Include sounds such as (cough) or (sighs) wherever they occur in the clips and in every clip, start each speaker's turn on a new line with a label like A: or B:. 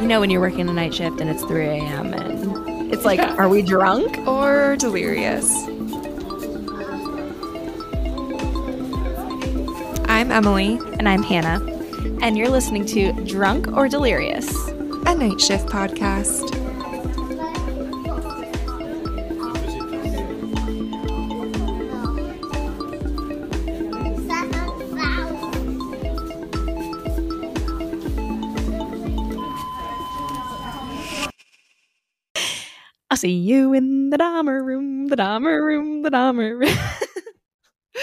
A: You know when you're working a night shift and it's 3 a.m. and it's like,
B: Yeah.
A: are we drunk?
B: Or delirious. I'm Emily,
A: And I'm Hannah. And you're listening to Drunk or Delirious.
B: a night shift podcast.
A: I'll see you in the Dahmer room, the Dahmer room, the Dahmer room. (laughs)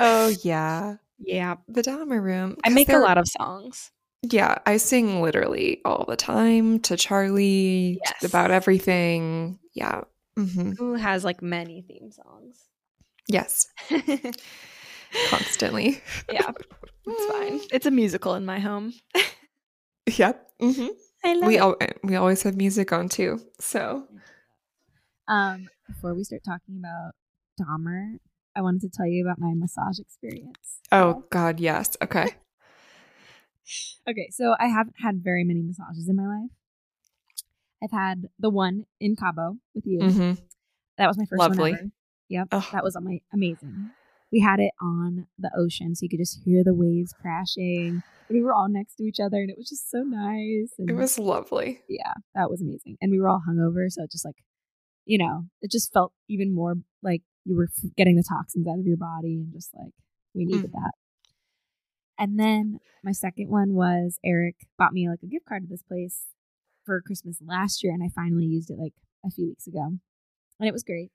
B: Oh yeah,
A: yeah.
B: the Dahmer room.
A: I make a lot of songs.
B: Yeah, I sing literally all the time to Charlie
A: Yes.
B: about everything. Yeah. hmm
A: Who has like many theme songs?
B: Yes, (laughs) Constantly.
A: yeah, it's fine. (laughs) It's a musical in my home.
B: Yep. hmm
A: I love
B: We
A: it.
B: al- we always have music on too. So
C: Um, before we start talking about Dahmer, I wanted to tell you about my massage experience.
B: oh god, yes. Okay. (laughs)
C: Okay, so I haven't had very many massages in my life. I've had the one in Cabo with you.
B: hmm
C: That was my first
B: Lovely.
C: one ever. Yep,
B: Oh.
C: that was my amazing. We had it on the ocean, so you could just hear the waves crashing. And we were all next to each other, and it was just so nice. And
B: It was lovely.
C: yeah, that was amazing. And we were all hungover, so it just like, you know, it just felt even more like you were getting the toxins out of your body, and just like we needed
B: Mhm.
C: that. And then my second one was Eric bought me like a gift card to this place for Christmas last year, and I finally used it like a few weeks ago, and it was great.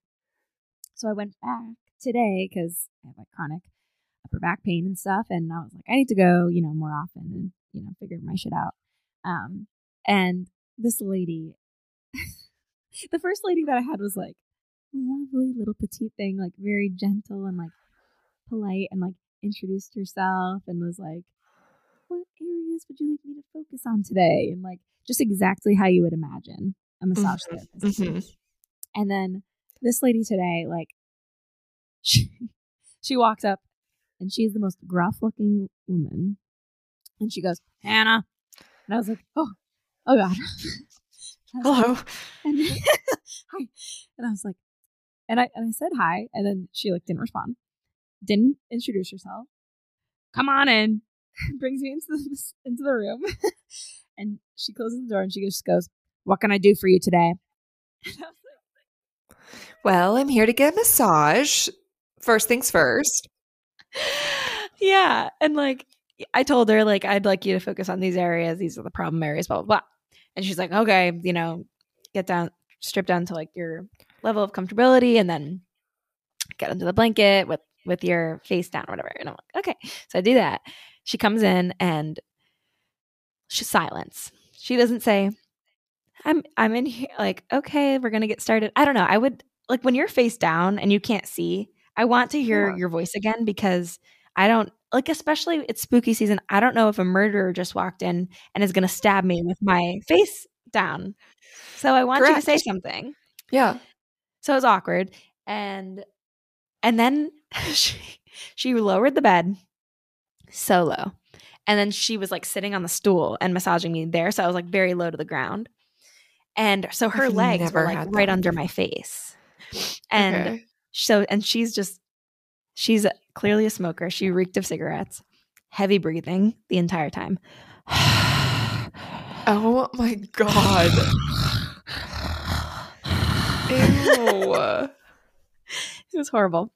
C: So I went back today because I have like chronic upper back pain and stuff, and I was like, I need to go, you know, more often and you know figure my shit out. Um, and this lady, (laughs) the first lady that I had was like lovely little petite thing, like very gentle and like polite, and like introduced herself and was like, "What areas would you like me to focus on today?" And like just exactly how you would imagine a massage
B: Mhm,
C: therapist.
B: mhm.
C: And then this lady today, like, she, she walks up and she's the most gruff looking woman. And she goes, Hannah. And I was like, oh, oh God. I was like,
B: Hello.
C: and, (laughs) hi. And I was like, and I, and I said hi. And then she like didn't respond, didn't introduce herself. Come on in. (laughs) Brings me into the, into the room. (laughs) and she closes the door and she just goes, what can I do for you today? And I was like,
B: Well, I'm here to get a massage. First things first.
A: yeah. And like, I told her, like, I'd like you to focus on these areas. These are the problem areas, blah, blah, blah. And she's like, okay, you know, get down, strip down to like your level of comfortability and then get under the blanket with, with your face down or whatever. And I'm like, okay. So I do that. She comes in and she's silence. She doesn't say, I'm, I'm in here. Like, okay, we're to get started. I don't know. I would like when you're face down and you can't see, I want to hear
B: Yeah.
A: your voice again because I don't like, especially it's spooky season. I don't know if a murderer just walked in and is going to stab me with my face down. So I want you to say something.
B: Yeah.
A: So it was awkward. And and then (laughs) she she lowered the bed so low. And then she was like sitting on the stool and massaging me there. So I was like very low to the ground. And so her
B: I've
A: legs were like right under my face. And
B: Okay.
A: So and she's just she's clearly a smoker. She reeked of cigarettes, heavy breathing the entire time. (sighs)
B: Oh my god. Ew. (laughs)
A: it was horrible.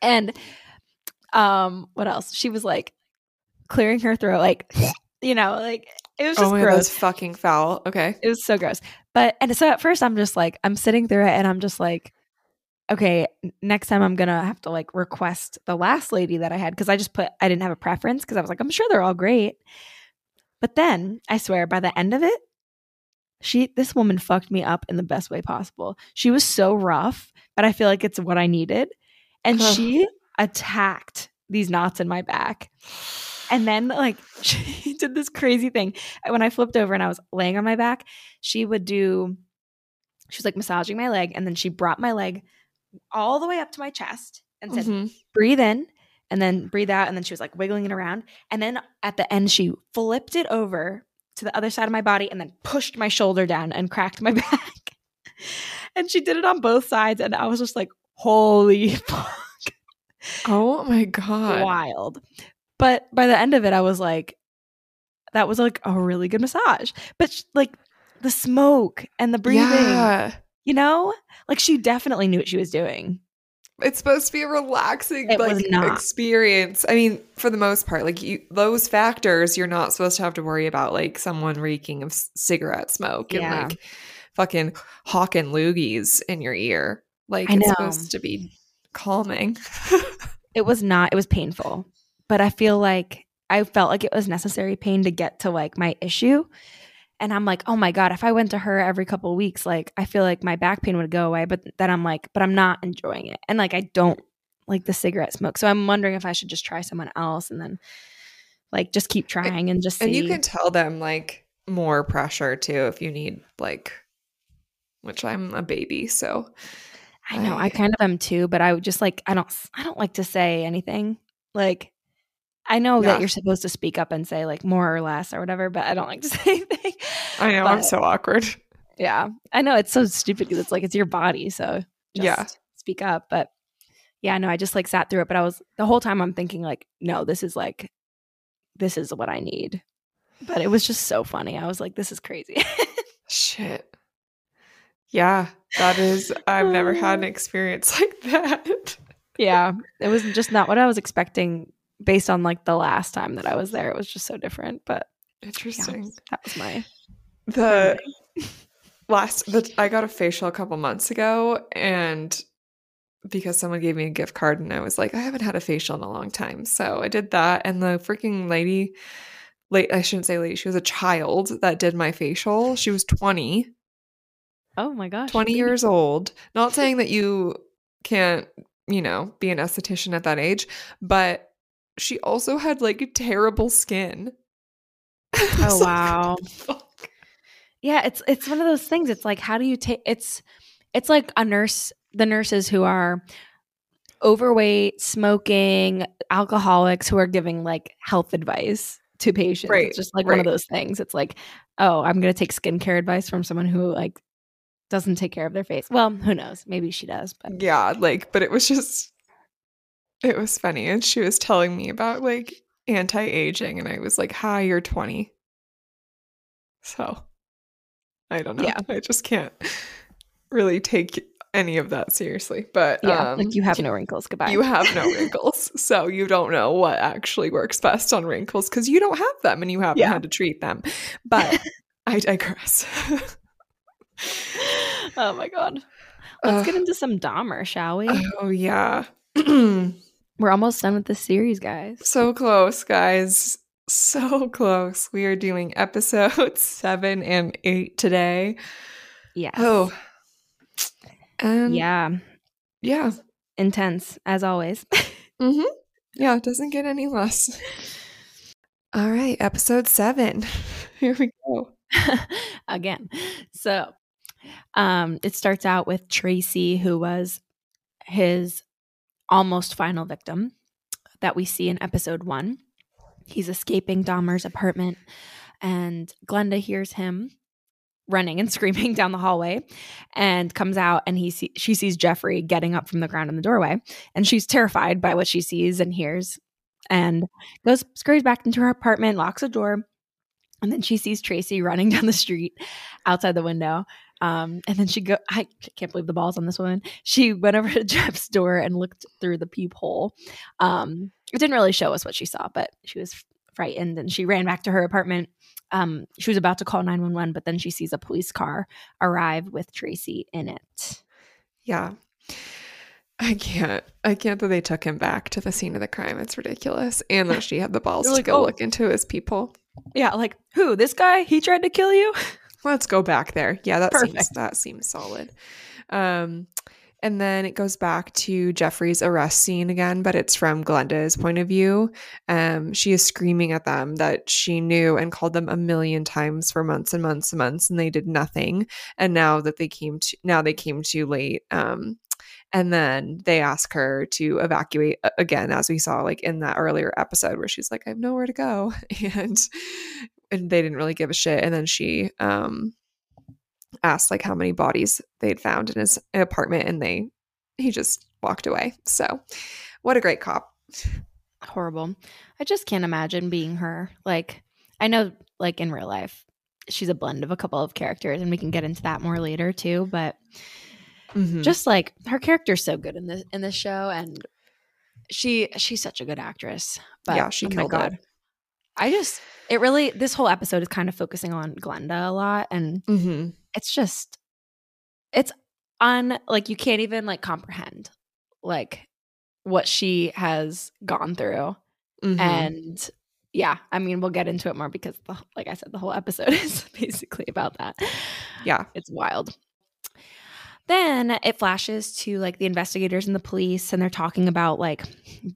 A: And um, what else? She was like clearing her throat, like (laughs) you know, like it was just
B: oh god,
A: gross.
B: that's fucking foul. Okay.
A: It was so gross. But and so at first I'm just like I'm sitting through it and I'm just like, okay, next time I'm gonna have to like request the last lady that I had because I just put I didn't have a preference because I was like I'm sure they're all great. But then I swear by the end of it, she this woman fucked me up in the best way possible. She was so rough, but I feel like it's what I needed. And she attacked these knots in my back. And then like (laughs) she did this crazy thing. Uh, when I flipped over and I was laying on my back, she would do she was like massaging my leg and then she brought my leg all the way up to my chest and said,
B: Mhm.
A: breathe in and then breathe out. And then she was like wiggling it around. And then at the end, she flipped it over to the other side of my body and then pushed my shoulder down and cracked my (laughs) back. and she did it on both sides. And I was just like, holy (laughs) fuck.
B: Oh my god.
A: Wild. But by the end of it, I was like, that was like a really good massage. But sh- like the smoke and the breathing,
B: Yeah.
A: You know, like she definitely knew what she was doing.
B: It's supposed to be a relaxing
A: It
B: like experience. I mean, for the most part, like you, those factors, you're not supposed to have to worry about like someone reeking of c- cigarette smoke
A: Yeah.
B: and like fucking hawking loogies in your ear. Like
A: I
B: it's
A: know.
B: supposed to be calming. (laughs)
A: It was not, it was painful. But I feel like I felt like it was necessary pain to get to like my issue. And I'm like, oh my God, if I went to her every couple of weeks, like I feel like my back pain would go away. But then I'm like, but I'm not enjoying it. And like I don't like the cigarette smoke. So I'm wondering if I should just try someone else and then like just keep trying and just see.
B: and you can tell them like more pressure too if you need like which I'm a baby, so
A: I know,
B: I-
A: I kind of am too, but I would just like I don't I don't like to say anything. Like I know
B: Yeah.
A: that you're supposed to speak up and say like more or less or whatever, but I don't like to (laughs) say anything.
B: I know I'm so awkward.
A: Yeah. I know it's so stupid because it's like it's your body, so just
B: Yeah.
A: speak up, but yeah, no, I just like sat through it, but I was the whole time I'm thinking like no, this is like this is what I need. But it was just so funny. I was like this is crazy. (laughs)
B: Shit. Yeah, that is I've never had an (sighs) experience (laughs) like that.
A: yeah, it was just not what I was expecting based on like the last time that I was there. It was just so different, but yeah,
B: Interesting.
A: that was my
B: The (laughs) last the I got a facial a couple months ago and because someone gave me a gift card and I was like, I haven't had a facial in a long time. So I did that and the freaking lady late I shouldn't say lady, she was a child that did my facial. She was 20.
A: Oh my gosh.
B: 20 years old. Not saying that you can't, you know, be an esthetician at that age, but she also had like terrible skin. (laughs)
A: Oh
B: like,
A: wow.
B: "What the fuck?"
A: Yeah, it's it's one of those things. It's like how do you take it's it's like a nurse the nurses who are overweight, smoking, alcoholics who are giving like health advice to patients.
B: Right,
A: It's just like one of those things. It's like, oh, I'm gonna take skincare advice from someone who like doesn't take care of their face. Well, who knows? Maybe she does, but
B: Yeah, like, but it was just, it was funny. And she was telling me about like anti aging, and I was like, hi, you're 20. So I don't know.
A: Yeah.
B: I just can't really take any of that seriously. But
A: yeah,
B: um,
A: like you have no wrinkles. Goodbye.
B: You have no wrinkles. (laughs) so you don't know what actually works best on wrinkles because you don't have them and you haven't
A: Yeah.
B: had to treat them. But I digress. (laughs)
A: oh my god. Let's
B: Ugh.
A: get into some Dahmer, shall we?
B: oh, yeah. (clears throat)
A: We're almost done with this series, guys.
B: So close, guys. So close. We are doing episodes (laughs) seven and eight today.
A: Yeah.
B: Oh. And
A: yeah.
B: Yeah.
A: Intense as always. (laughs)
B: Mm-hmm. Yeah, it doesn't get any less. All right, episode seven. (laughs) Here we go.
A: again. So um it starts out with Tracy who was his almost final victim that we see in episode 1. He's escaping Dahmer's apartment and Glenda hears him running and (laughs) screaming down the hallway and comes out and he see- she sees Jeffrey getting up from the ground in the doorway and she's terrified by what she sees and hears and goes scurries back into her apartment locks the door and then she sees Tracy running (laughs) down the street outside the window. Um, and then she go I can't believe the balls on this woman. She went over to (laughs) Jeff's door and looked through the peephole. Um, it didn't really show us what she saw, but she was frightened and she ran back to her apartment. Um, she was about to call 911, but then she sees a police car arrive with Tracy in it.
B: Yeah. I can't. I can't that they took him back to the scene of the crime. It's ridiculous. And that she had the balls
A: You're
B: to go
A: "Oh."
B: look into his people.
A: Yeah, like who? This guy? He tried to kill you? (laughs)
B: Let's go back there. Yeah, that seems that seems solid. Um and then it goes back to Jeffrey's arrest scene again, but it's from Glenda's point of view. Um, she is screaming at them that she knew and called them a million times for months and months and months, and they did nothing. And now that they came to now they came too late. Um, And then they ask her to evacuate again, as we saw like in that earlier episode where she's like, I have nowhere to go. (laughs) And and they didn't really give a shit. And then she um asked like how many bodies they'd found in his apartment and they he just walked away. So what a great cop.
A: Horrible. I just can't imagine being her. Like, I know, like in real life, she's a blend of a couple of characters, and we can get into that more later too. But
B: Mhm.
A: just like her character's so good in this in this show, and she she's such a good actress. But
B: Yeah, she
A: oh my
B: killed it.
A: I just it really this whole episode is kind of focusing on Glenda a lot, and
B: Mhm.
A: it's just it's on like you can't even like comprehend like what she has gone through
B: Mhm.
A: and yeah i mean we'll get into it more because the, like i said the whole episode (laughs) is basically about that
B: yeah.
A: it's wild then it flashes to like the investigators and the police and they're talking about like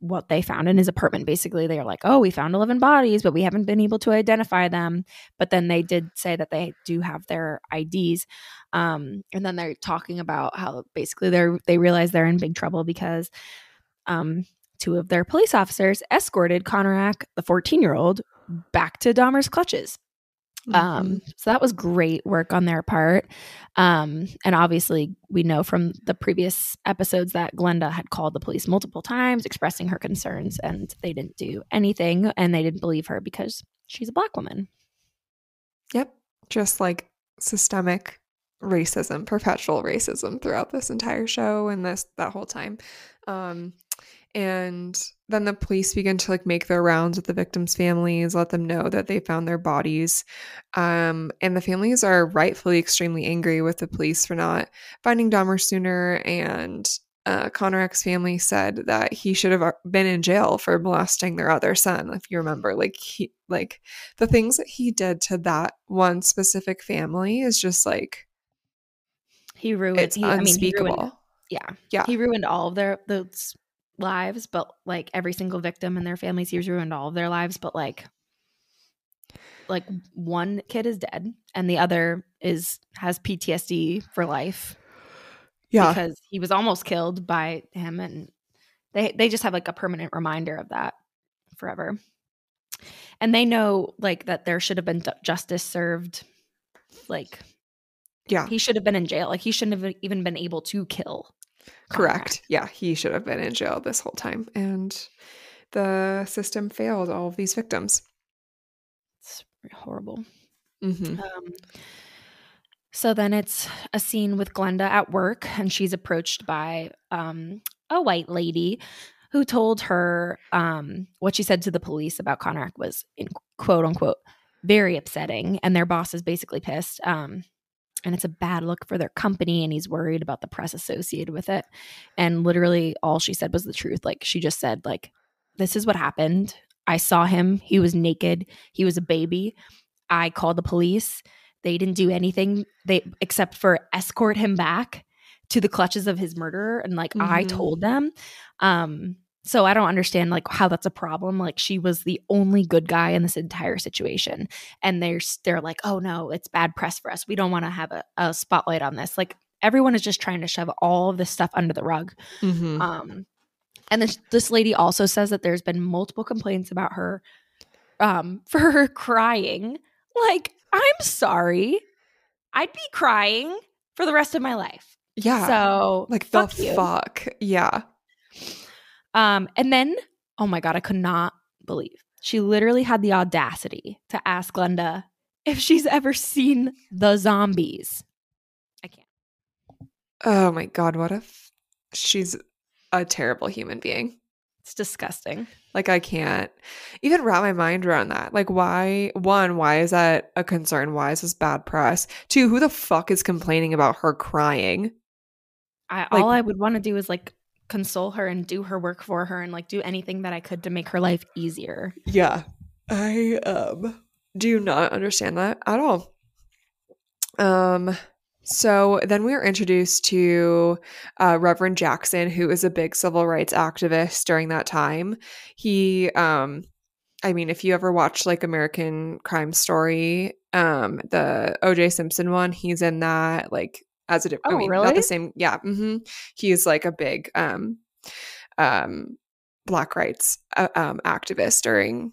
A: what they found in his apartment. Basically they're like oh we found 11 bodies but we haven't been able to identify them. But then they did say that they do have their ids um, and then they're talking about how basically they're they realize they're in big trouble because um, two of their police officers escorted Konerak, the 14 year old, back to Dahmer's clutches. Um,
B: Mhm.
A: so that was great work on their part. Um, and obviously, we know from the previous episodes that Glenda had called the police multiple times expressing her concerns, and they didn't do anything, and they didn't believe her because she's a black woman.
B: Yep. Just like systemic racism, perpetual racism throughout this entire show and this that whole time. Um and then the police begin to like make their rounds with the victims' families, let them know that they found their bodies. Um, and the families are rightfully extremely angry with the police for not finding Dahmer sooner. And uh, Konerak's family said that he should have uh, been in jail for molesting their other son. If you remember, like he, like the things that he did to that one specific family is just like
A: He ruined.
B: it's
A: he, I mean, he
B: unspeakable.
A: ruined, yeah,
B: Yeah.
A: he ruined all of their those lives, but like every single victim and their families, he's ruined all of their lives. But like, like one kid is dead, and the other is has PTSD for life
B: yeah,
A: because he was almost killed by him, and they they just have like a permanent reminder of that forever. And they know like that there should have been justice served, like
B: yeah,
A: he should have been in jail. Like he shouldn't have even been able to kill.
B: Correct. Yeah, he should have been in jail this whole time, and the system failed all of these victims.
A: It's horrible.
B: hmm
A: Um, so then it's a scene with Glenda at work, and she's approached by um, a white lady who told her um, what she said to the police about Konerak was in quote unquote very upsetting, and their boss is basically pissed. Um, and it's a bad look for their company, and he's worried about the press associated with it. And literally, all she said was the truth. Like she just said, like, "This is what happened. I saw him. He was naked. He was a baby. I called the police. They didn't do anything they except for escort him back to the clutches of his murderer and like I
B: Mhm.
A: told them. Um so I don't understand like how that's a problem. Like she was the only good guy in this entire situation and they're they're like, "Oh no, it's bad press for us. We don't want to have a, a spotlight on this." Like everyone is just trying to shove all of this stuff under the rug.
B: hmm
A: Um, and this this lady also says that there's been multiple complaints about her, um, (laughs) for her crying. Like, I'm sorry, I'd be crying for the rest of my life.
B: yeah,
A: So,
B: like
A: fuck
B: the
A: you.
B: fuck. Yeah,
A: Um, and then, oh my god, I could not believe she literally had the audacity to ask Glenda if she's ever seen the zombies. I can't.
B: Oh my god, what if she's a terrible human being?
A: It's disgusting.
B: Like I can't even wrap my mind around that. Like why one, why is that a concern? Why is this bad press? Two, who the fuck is complaining about her crying?
A: I
B: Like-
A: all I would want to do is like console her and do her work for her and like do anything that I could to make her life easier.
B: Yeah. I um do not understand that at all. Um so then we are introduced to uh, Reverend Jackson, who is a big civil rights activist during that time. He, um, I mean, if you ever watch like American Crime Story, um, the O.J. Simpson one, he's in that. Like, as a different.
A: Oh,
B: I mean, not the same. Yeah, hmm he's like a big um, um, black rights uh, um, activist during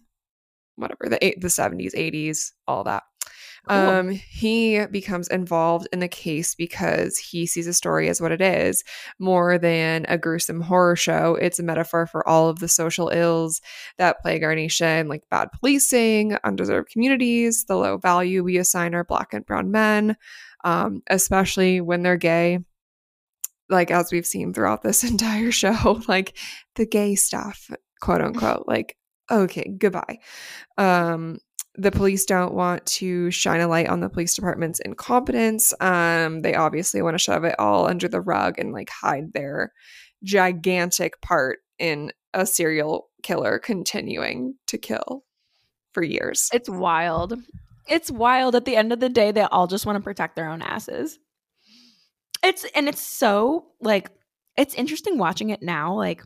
B: whatever the eight, the seventies, eighties, all that.
A: Cool.
B: Um, he becomes involved in the case because he sees a story as what it is, more than a gruesome horror show. It's a metaphor for all of the social ills that plague our nation, like bad policing, undeserved communities, the low value we assign our black and brown men, um, especially when they're gay. Like as we've seen throughout this (laughs) entire show, like the gay stuff, quote unquote, like okay, goodbye. Um, the police don't want to shine a light on the police department's incompetence. Um, they obviously want to shove it all under the rug and like hide their gigantic part in a serial killer continuing to kill for years.
A: It's wild. It's wild. At the end of the day, they all just want to protect their own asses. It's and it's so like it's interesting watching it now, like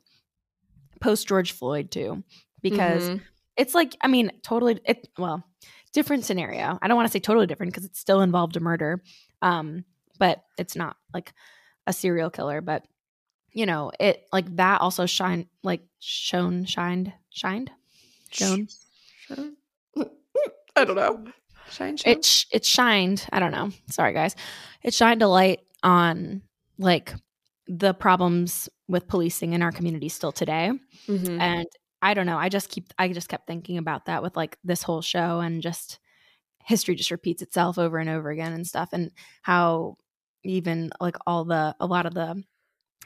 A: post George Floyd too, because
B: Mhm.
A: it's like I mean, totally. It well, different scenario. I don't want to say totally different because it still involved a murder, um, but it's not like a serial killer. But you know, it like that also shine like shone, shined, shined, shone.
B: Sure. I don't know. Shine, shine.
A: it sh- it shined i don't know sorry guys it shined a light on like the problems with policing in our community still today
B: Mhm.
A: and i don't know i just keep i just kept thinking about that with like this whole show and just history just repeats itself over and over again and stuff and how even like all the a lot of the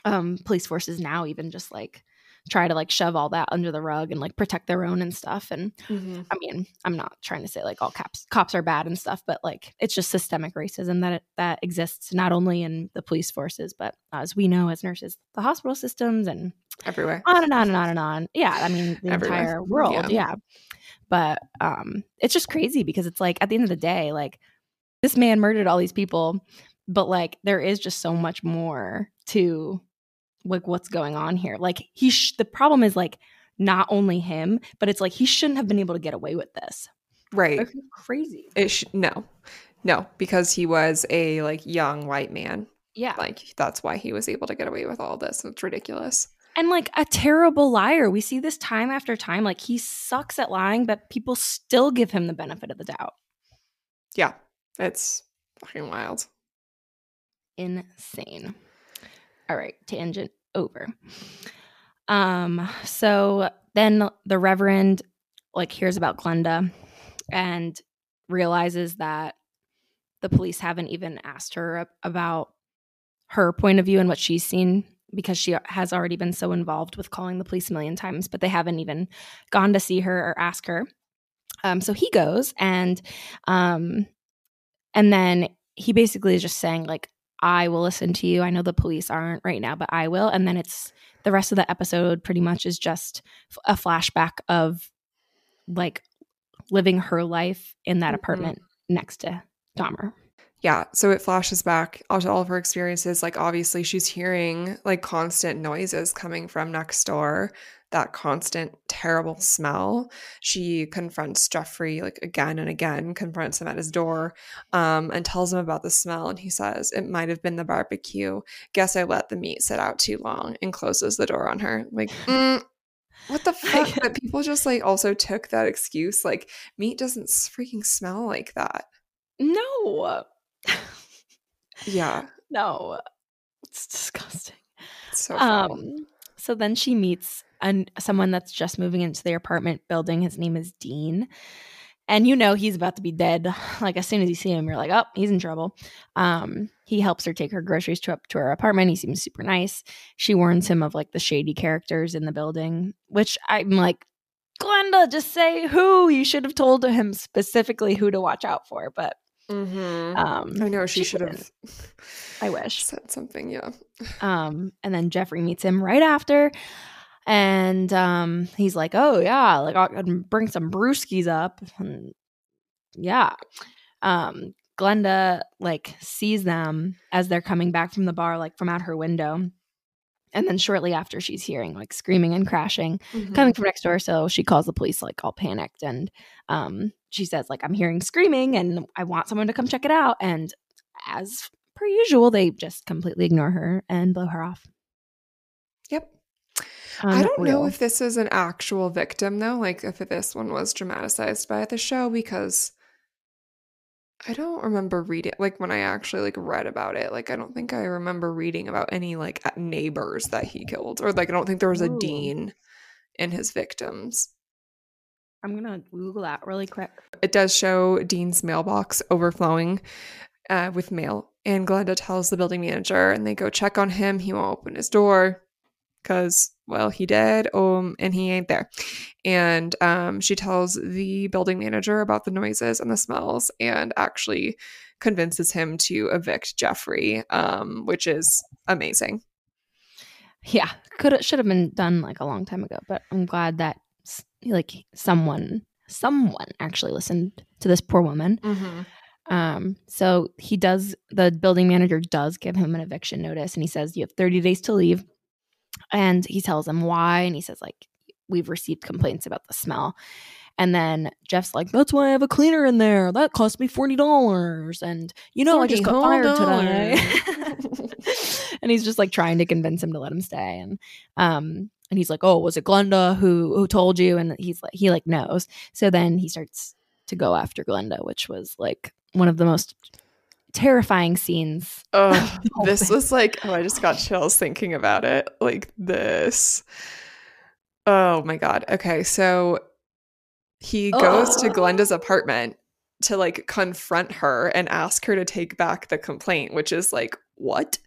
A: um police forces now even just like try to like shove all that under the rug and like protect their own and stuff and
B: Mhm.
A: I mean, I'm not trying to say like all cops cops are bad and stuff, but like it's just systemic racism that that exists not only in the police forces, but as we know as nurses, the hospital systems and
B: Everywhere.
A: on and on and on and on. Yeah, I mean the
B: Everywhere.
A: entire world.
B: Yeah.
A: Yeah. But um it's just crazy because it's like at the end of the day, like this man murdered all these people, but like there is just so much more to like what's going on here. Like he sh- the problem is like not only him, but it's like he shouldn't have been able to get away with this.
B: Right.
A: Like, crazy.
B: It sh- no, no, because he was a like young white man.
A: Yeah.
B: Like that's why he was able to get away with all this. It's ridiculous.
A: and like a terrible liar. We see this time after time. Like he sucks at lying, but people still give him the benefit of the doubt.
B: Yeah, it's fucking wild.
A: Insane. All right, tangent over. Um, so then the Reverend like hears about Glenda and realizes that the police haven't even asked her about her point of view and what she's seen because she has already been so involved with calling the police a million times, but they haven't even gone to see her or ask her. Um, so he goes and um, and then he basically is just saying like, "I will listen to you. I know the police aren't right now, but I will." And then it's the rest of the episode pretty much is just a flashback of like living her life in that
B: Mhm.
A: apartment next to Dahmer.
B: Yeah, so it flashes back to all of her experiences. Like, obviously, she's hearing like constant noises coming from next door, that constant terrible smell. She confronts Jeffrey like again and again, confronts him at his door, um, and tells him about the smell. And he says, It might have been the barbecue. Guess I let the meat sit out too long and closes the door on her. Like, (laughs) mm, what the fuck? But people just like also took that excuse. Like, meat doesn't freaking smell like that.
A: No,
B: Yeah, (laughs)
A: no, it's disgusting.
B: it's so foul.
A: Um, so then she meets an, someone that's just moving into their apartment building. His name is Dean. And you know he's about to be dead. (sighs) Like as soon as you see him, you're like, oh, he's in trouble. Um, he helps her take her groceries to up to her apartment. He seems super nice. She warns him of like the shady characters in the building, which I'm like, Glenda, just say who. You should have told him specifically who to watch out for. But
B: Mm-hmm.
A: um,
B: I know she,
A: she
B: should have.
A: I wish.
B: said something. Yeah.
A: Um, and then Jeffrey meets him right after. And um, he's like, Oh, yeah, like I can bring some brewskis up. And yeah. Um, Glenda like sees them as they're coming back from the bar, like from out her window. And then shortly after, she's hearing like screaming and crashing
B: Mm-hmm.
A: coming from next door. So she calls the police, like all panicked, and um, she says, like, I'm hearing screaming, and I want someone to come check it out. And as per usual, they just completely ignore her and blow her off.
B: Yep. I don't know if this is an actual victim though, like if this one was dramatized by the show because I don't remember reading like when I actually like read about it. Like I don't think I remember reading about any like neighbors that he killed or like I don't think there was a
A: Ooh.
B: dean in his victims.
A: I'm gonna Google that really quick.
B: It does show Dean's mailbox overflowing uh, with mail, and Glenda tells the building manager, and they go check on him. He won't open his door because, well, he did, um, and he ain't there. And um, she tells the building manager about the noises and the smells, and actually convinces him to evict Jeffrey, um, which is amazing.
A: Yeah, could it should have been done like a long time ago, but I'm glad that like someone someone actually listened to this poor woman. Um, so he does the building manager does give him an eviction notice and he says you have 30 days to leave. And he tells him why and he says like we've received complaints about the smell. And then Jeff's like, That's why I have a cleaner in there. That cost me forty dollars. And you know, I just got fired today. (laughs) and he's just like trying to convince him to let him stay. And um and he's like, Oh, was it Glenda who who told you? And he's like he like knows. So then he starts to go after Glenda, which was like one of the most terrifying scenes.
B: Oh, (laughs) this was like, oh, I just got chills thinking about it. Like this. Oh my God. Okay. So he goes to Glenda's apartment to like confront her and ask her to take back the complaint, which is like, what?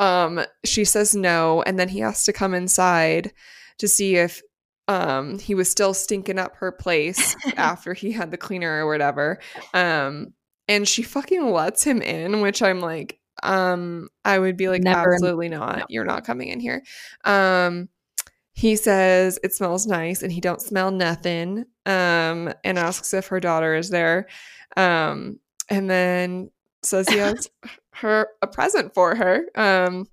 B: Um, she says no. And then he has to come inside to see if um he was still stinking up her place (laughs) after he had the cleaner or whatever. Um, and she fucking lets him in, which I'm like, um, I would be like,
A: Never-
B: absolutely not.
A: no.
B: You're not coming in here. Um, he says it smells nice, and he don't smell nothing. Um, and asks if her daughter is there. Um, and then says he has (laughs) her a present for her. Um,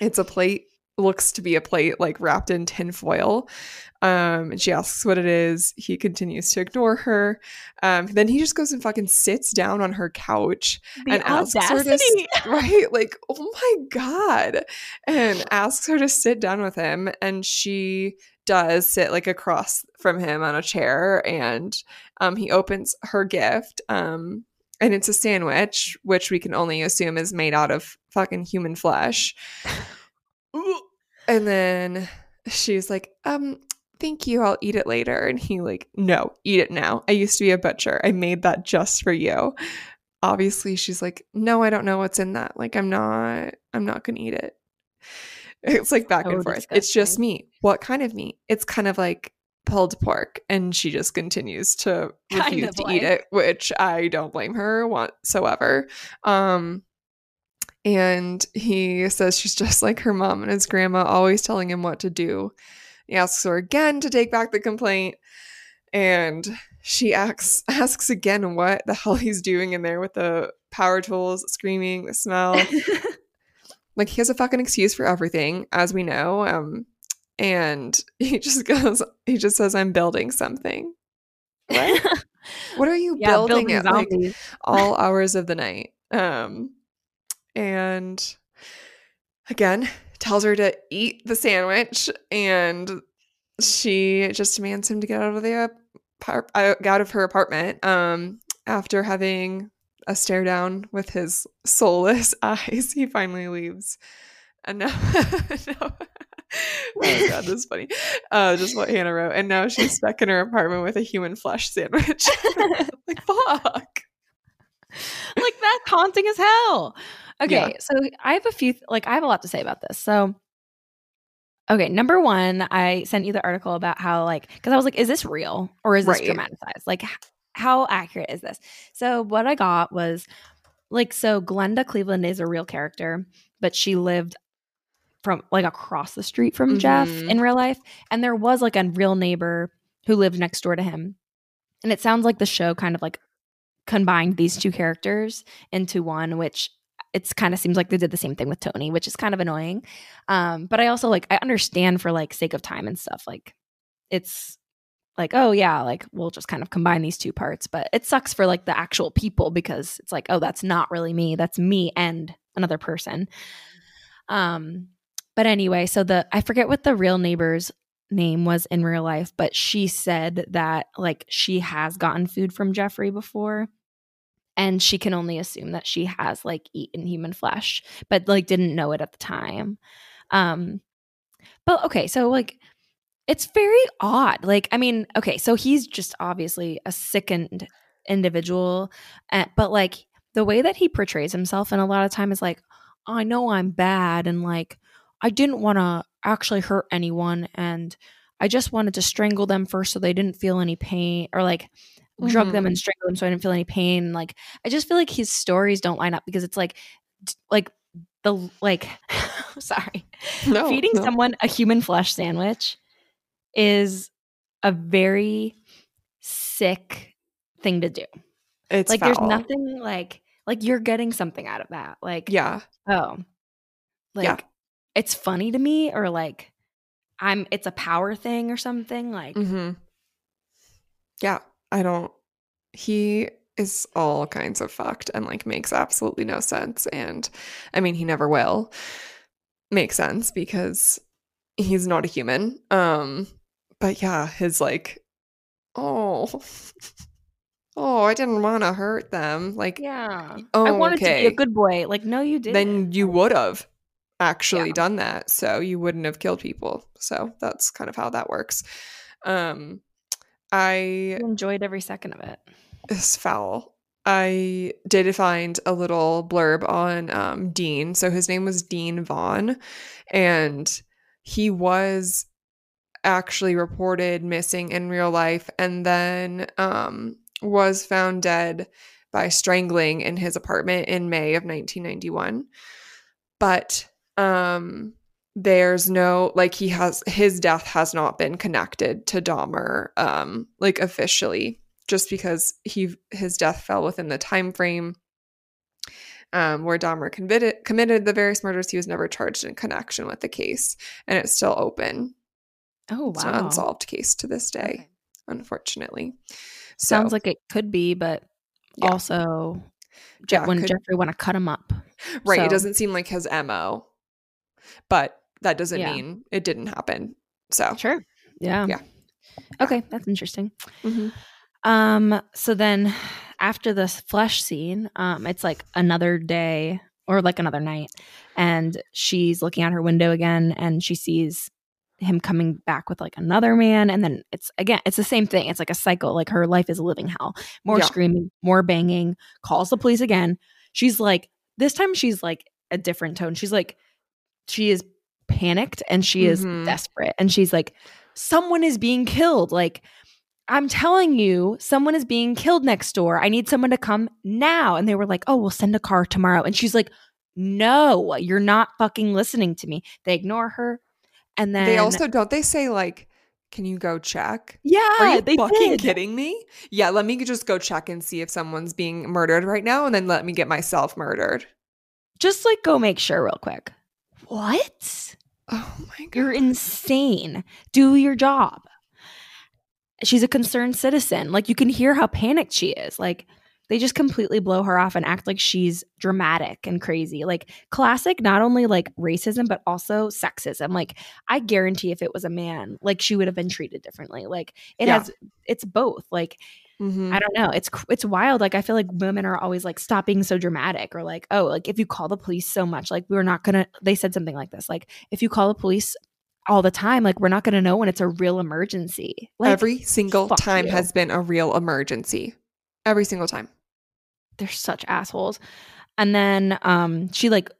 B: it's a plate. Looks to be a plate like wrapped in tin foil. Um, and she asks what it is. He continues to ignore her. Um, then he just goes and fucking sits down on her couch
A: The
B: and asks her to right like oh my god and asks her to sit down with him and she does sit like across from him on a chair and um he opens her gift um and it's a sandwich which we can only assume is made out of fucking human flesh (laughs) and then she's like um thank you i'll eat it later. And he like no eat it now. I used to be a butcher. I made that just for you. Obviously she's like no i don't know what's in that. Like i'm not i'm not gonna eat it. (laughs) It's like back
A: So
B: and forth. It's just
A: disgusting.
B: meat what kind of meat? It's kind of like pulled pork. And she just continues to (laughs)
A: Kind
B: refuse
A: of
B: to
A: like.
B: eat it which i don't blame her whatsoever. Um and he says she's just like her mom and his grandma always telling him what to do. He asks her again to take back the complaint. And she asks (laughs) asks again what the hell he's doing in there with the power tools screaming the smell. (laughs) Like he has a fucking excuse for everything as we know um and (laughs) he just goes he just says i'm building something. What? What are you
A: yeah,
B: building,
A: building
B: at like all hours of the night? Um and again tells her to eat the sandwich and she just demands him to get out of the uh, out of her apartment um after having a stare down with his soulless (laughs) eyes. He finally leaves. And now, (laughs) now (laughs) oh my god this is funny. Uh just what hannah wrote. And now she's stuck in her apartment with a human flesh sandwich. Like fuck.
A: Like that's haunting as hell. Okay,
B: Yeah.
A: so I have a few like I have a lot to say about this. So okay, number one, I sent you the article about how like because I was like, is this real or is this
B: Right.
A: dramatized? Like, how accurate is this? So what I got was like, so Glenda Cleveland is a real character, but she lived from like across the street from Jeff
B: Mhm.
A: in real life, and there was like a real neighbor who lived next door to him, and it sounds like the show kind of like combined these two characters into one, which it's kind of seems like they did the same thing with Tony, which is kind of annoying. Um, but I also like I understand for like sake of time and stuff, like it's like, oh yeah, like we'll just kind of combine these two parts. But it sucks for like the actual people because it's like, oh, that's not really me. That's me and another person. Um, but anyway, so the I forget what the real neighbor's name was in real life, but she said that like she has gotten food from Jeffrey before. And she can only assume that she has like eaten human flesh, but like didn't know it at the time. Um, but okay, so like it's very odd. Like, I mean, okay, so he's just obviously a sickened individual, uh, but like the way that he portrays himself, and a lot of time is like, I know I'm bad, and like I didn't want to actually hurt anyone, and I just wanted to strangle them first so they didn't feel any pain, or like drug them and strangle them so I didn't feel any pain. Like, I just feel like his stories don't line up because it's like, like the like, (laughs) sorry,
B: No,
A: feeding
B: no.
A: someone a human flesh sandwich is a very sick thing to do.
B: It's
A: like there's nothing like like you're getting something out of that. Like
B: Yeah.
A: oh. Like
B: Yeah.
A: it's funny to me or like I'm it's a power thing or something like
B: mm-hmm. Yeah. I don't. He is all kinds of fucked and like makes absolutely no sense. And I mean, he never will make sense because he's not a human. Um, but yeah, his like, oh, (laughs) oh, I didn't want to hurt them. Like,
A: yeah.
B: Oh,
A: I wanted to be a good boy. Like no you didn't.
B: then you would have actually
A: Yeah.
B: done that so you wouldn't have killed people so that's kind of how that works um i
A: enjoyed every second of it. it.
B: is foul i did find a little blurb on um dean so his name was dean vaughn and he was actually reported missing in real life and then um was found dead by strangling in his apartment in May of 1991 but um there's no like he has his death has not been connected to Dahmer um like officially just because he his death fell within the time frame um where Dahmer committed committed the various murders he was never charged in connection with the case and it's still open
A: Oh
B: it's an
A: wow.
B: unsolved case to this day
A: Okay.
B: unfortunately so
A: Sounds like it could be, but
B: Yeah.
A: also
B: Yeah,
A: when
B: could-
A: Jeffrey want to cut him up.
B: right
A: so-
B: it doesn't seem like his mo but that doesn't
A: Yeah.
B: mean it didn't happen so
A: Sure. Yeah.
B: Yeah.
A: Okay, that's interesting.
B: Mhm.
A: Um, so then after this flesh scene, um, it's like another day or like another night, and she's looking out her window again and she sees him coming back with like another man, and then it's again, it's the same thing. It's like a cycle. Like her life is a living hell. More
B: Yeah.
A: screaming, more banging, calls the police again. She's like, this time she's like a different tone. She's like, she is panicked and she is
B: Mhm.
A: desperate. And she's like, someone is being killed. Like, I'm telling you, someone is being killed next door. I need someone to come now. And they were like, oh, we'll send a car tomorrow. And she's like, no, you're not fucking listening to me. They ignore her. And then
B: they also don't they say like can you go check
A: yeah,
B: are you
A: they
B: fucking
A: did.
B: kidding me yeah let me just go check and see if someone's being murdered right now and then let me get myself murdered
A: Just like go make sure real quick. What?
B: Oh my god
A: You're insane. Do your job. She's a concerned citizen. Like you can hear how panicked she is. Like they just completely blow her off and act like she's dramatic and crazy. Like classic not only like racism but also sexism. Like I guarantee if it was a man, like she would have been treated differently. Like it
B: Yeah.
A: has it's both. Like
B: Mhm.
A: I don't know. It's it's wild. Like I feel like women are always like stop being so dramatic or like oh like if you call the police so much like we're not gonna. They said something like this like if you call the police all the time like we're not gonna know when it's a real emergency. Like
B: every single time
A: you.
B: has been a real emergency every single time
A: they're such assholes. And then um she like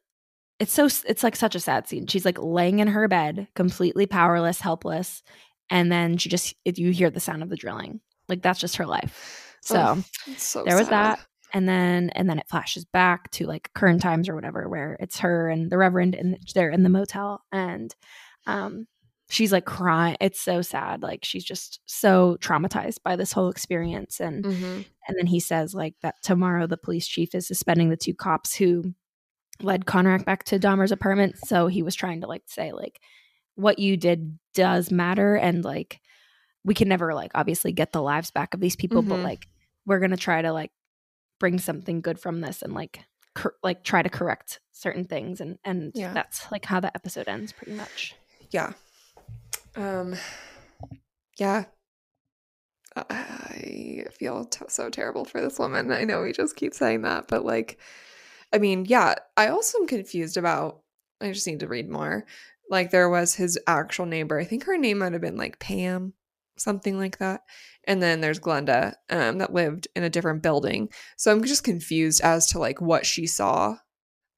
A: it's so it's like such a sad scene. She's like laying in her bed, completely powerless, helpless, and then she just if you hear the sound of the drilling. Like that's just her life. So.
B: It's so
A: there was
B: sad.
A: that and then and then it flashes back to like current times or whatever where it's her and the reverend and they're in the motel and um she's like crying it's so sad like she's just so traumatized by this whole experience and
B: Mhm.
A: And then he says like that tomorrow the police chief is suspending the two cops who led Konerak back to Dahmer's apartment so he was trying to like say like what you did does matter and like we can never like obviously get the lives back of these people, but
B: Mhm.
A: like we're gonna try to like bring something good from this and like cor- like try to correct certain things and and
B: Yeah.
A: that's like how the episode ends pretty much.
B: Yeah. Um yeah. I feel t- so terrible for this woman. I know we just keep saying that, but like I mean, yeah, I also am confused about I just need to read more. Like there was his actual neighbor. I think her name might have been like Pam, something like that. And then there's Glenda um that lived in a different building. So I'm just confused as to like what she saw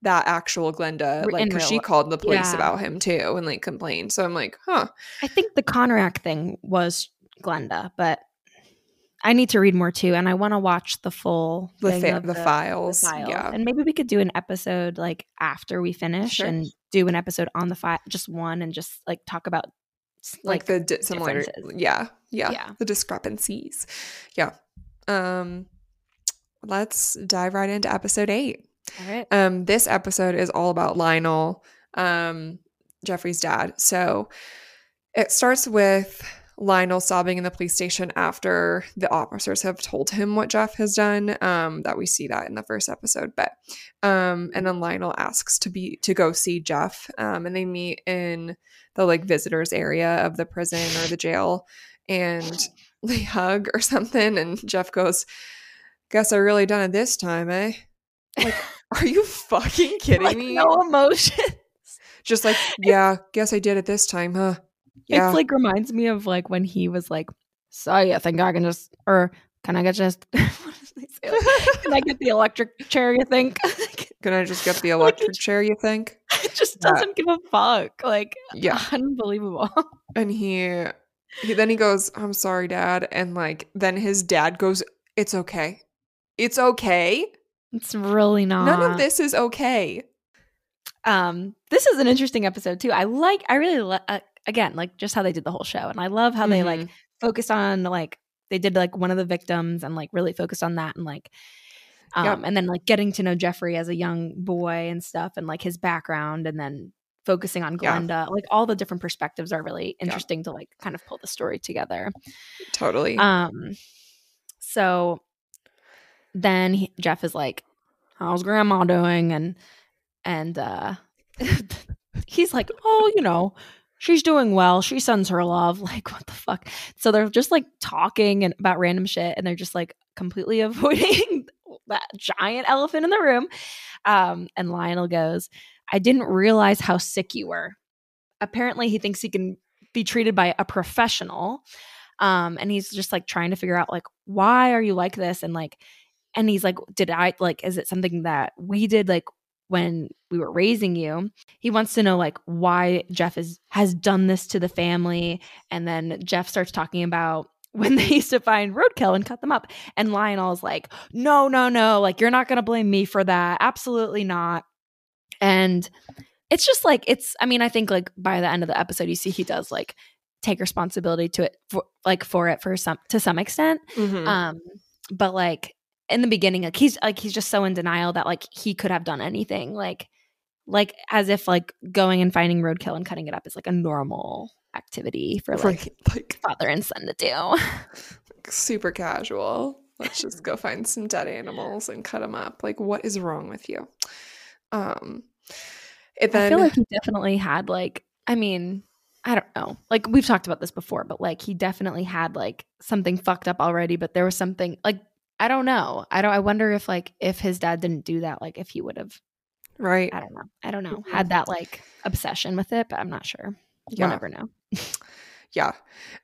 B: that actual Glenda like cuz she called the police
A: yeah.
B: about him too and like complained. So I'm like, "Huh.
A: I think the Konerak thing was Glenda, but I need to read more too, and I want to watch the full
B: the
A: thing
B: fa-
A: of
B: the, files.
A: file.
B: Yeah.
A: and maybe we could do an episode like after we finish
B: Sure.
A: and do an episode on the file, just one, and just like talk about s-
B: like, the di- similar yeah, yeah
A: Yeah.
B: the discrepancies yeah um let's dive right into episode eight
A: All right.
B: um this episode is all about lionel um jeffrey's dad so it starts with lionel sobbing in the police station after the officers have told him what jeff has done um that we see that in the first episode but um and then lionel asks to be to go see jeff um and they meet in the like visitors area of the prison or the jail and they hug or something and jeff goes guess i really done it this time eh? Like (laughs) are you fucking kidding
A: like
B: me?
A: no emotions.
B: just like (laughs) yeah guess i did it this time huh yeah
A: It's like reminds me of like when he was like, "So you think I can just or can I get just (laughs) what does he say? Like, can I get the electric chair? You think?" (laughs)
B: can i just get the (laughs) electric
A: it-
B: chair you think
A: it just
B: Yeah.
A: doesn't give a fuck. Like,
B: yeah
A: unbelievable.
B: and he, he then he goes i'm sorry dad and like then his dad goes it's okay it's okay
A: It's really not.
B: none of this is okay
A: um this is an interesting episode too i like i really li- uh, again like just how they did the whole show and i love how they like
B: Mhm.
A: focused on like they did like one of the victims and like really focused on that and like um
B: Yep.
A: and then like getting to know jeffrey as a young boy and stuff and like his background and then focusing on
B: Yeah.
A: glenda like all the different perspectives are really interesting to like kind of pull the story together
B: totally
A: um so then he, jeff is like how's grandma doing and and uh (laughs) he's like oh you know she's doing well. She sends her love. (laughs) Like what the fuck? So they're just like talking and about random shit and they're just like completely (laughs) avoiding that giant elephant in the room. Um and lionel goes i didn't realize how sick you were. Apparently he thinks he can be treated by a professional um and he's just like trying to figure out like why are you like this? And like and he's like did i like is it something that we did? Like when we were raising you. He wants to know like why jeff is has done this to the family. And then jeff starts talking about (laughs) when they used to find roadkill and cut them up. And lionel's like no no no. Like you're not gonna blame me for that. Absolutely not. And it's just like it's i mean i think like by the end of the episode you see he does like take responsibility to it for like for it for some to some extent.
B: Mhm.
A: um but like in the beginning like he's like he's just so in denial that like he could have done anything like like as if like going and finding roadkill and cutting it up is like a normal activity for like
B: Right, like
A: father and son to do. (laughs)
B: Super casual. Let's just go find some dead animals and cut them up. Like what is wrong with you? Um it then
A: i feel like he definitely had like i mean i don't know. Like we've talked about this before but like he definitely had like something fucked up already but there was something like i don't know i don't i wonder if like if his dad didn't do that like if he would have
B: right
A: I don't know. I don't know. Had that like obsession with it, but I'm not sure.
B: Yeah.
A: We'll never know.
B: yeah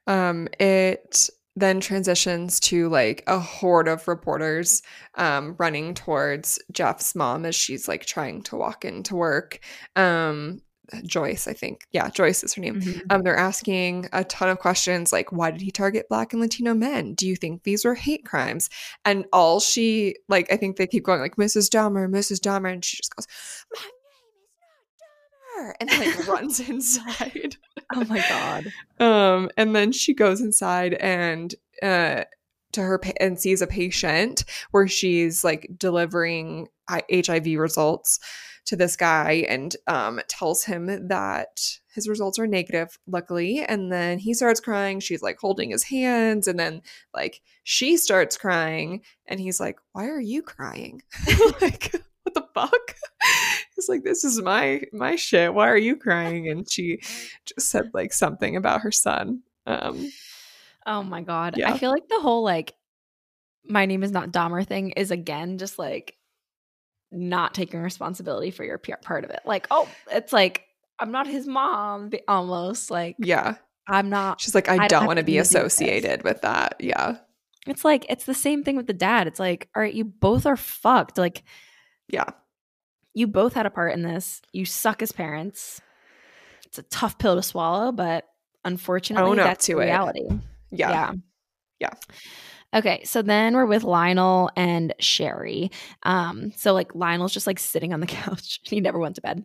B: um it then transitions to like a horde of reporters um running towards jeff's mom as she's like trying to walk into work um joyce i think. Yeah joyce is her name.
A: Mhm.
B: um they're asking a ton of questions like why did he target black and latino men? Do you think these were hate crimes? And all she like i think they keep going like mrs dahmer mrs dahmer and she just goes my name is not dahmer and like (laughs) runs inside.
A: Oh my god.
B: um and then she goes inside and uh to her pa- and sees a patient where she's like delivering HIV results to this guy and um, tells him that his results are negative, luckily. And then he starts crying. She's like holding his hands. And then, like, she starts crying. And he's like, Why are you crying? (laughs) like, what the fuck? He's like, This is my my shit. Why are you crying? And she just said like something about her son. Um,
A: Oh my god.
B: Yeah.
A: I feel like the whole like my name is not Dahmer thing is again just like not taking responsibility for your part of it. Like, oh, it's like I'm not his mom almost like
B: yeah.
A: I'm not
B: She's like, I,
A: I don't
B: don't want to be
A: to do with this."
B: associated with that. Yeah.
A: it's like it's the same thing with the dad. It's like, all right, you both are fucked. Like
B: Yeah.
A: you both had a part in this. You suck as parents. It's a tough pill to swallow, but unfortunately
B: Own
A: that's
B: to
A: the
B: it.
A: reality.
B: Yeah.
A: Yeah.
B: Yeah.
A: Okay, so then we're with Lionel and Sherry. Um, so like Lionel's just like sitting on the (laughs) couch. He never went to bed.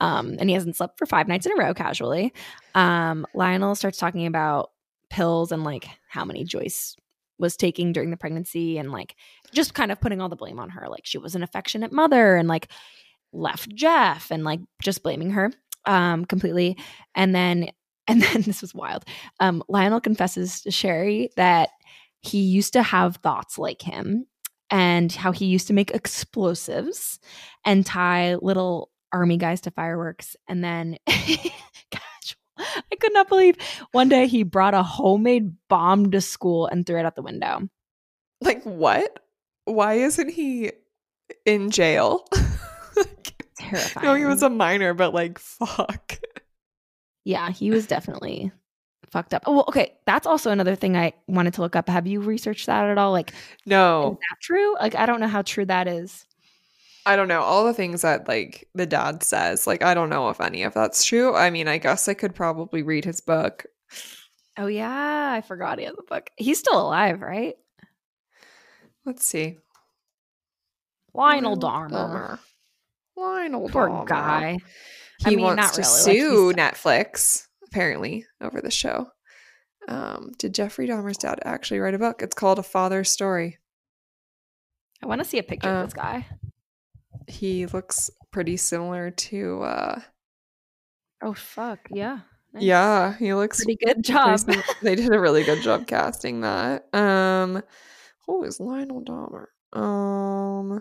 A: Um, and he hasn't slept for five nights in a row casually. Um, Lionel starts talking about pills and like how many Joyce was taking during the pregnancy and like just kind of putting all the blame on her. Like she was an affectionate mother and like left Jeff and like just blaming her um completely. And then (laughs) and then this was wild. Um, Lionel confesses to Sherry that he used to have thoughts like him and how he used to make explosives and tie little army guys to fireworks. And then. (laughs) I could not believe one day he brought a homemade bomb to school and threw it out the window.
B: Like, what? Why isn't he in jail? (laughs)
A: Terrifying.
B: no, he was a minor, but like, fuck.
A: yeah, he was definitely fucked up. Oh, well, okay. That's also another thing I wanted to look up. Have you researched that at all? Like, is
B: No,
A: that true? Like, I don't know how true that is.
B: I don't know. All the things that like the dad says, like, I don't know if any of that's true. I mean, I guess I could probably read his book.
A: Oh yeah, I forgot he has a book. He's still alive, right?
B: Let's see.
A: Lionel Dahmer.
B: Lionel
A: Poor
B: Dahmer.
A: guy. I
B: He
A: mean,
B: wants
A: not
B: to
A: really, like,
B: sue Netflix, apparently, over the show. Um, did Jeffrey Dahmer's dad actually write a book? It's called A Father's Story.
A: I want to see a picture of this guy.
B: He looks pretty similar to uh
A: Oh fuck, yeah. Nice.
B: yeah, he looks
A: Pretty good job.
B: sim- (laughs) they did a really good job casting that. Um who is Lionel Dahmer? Um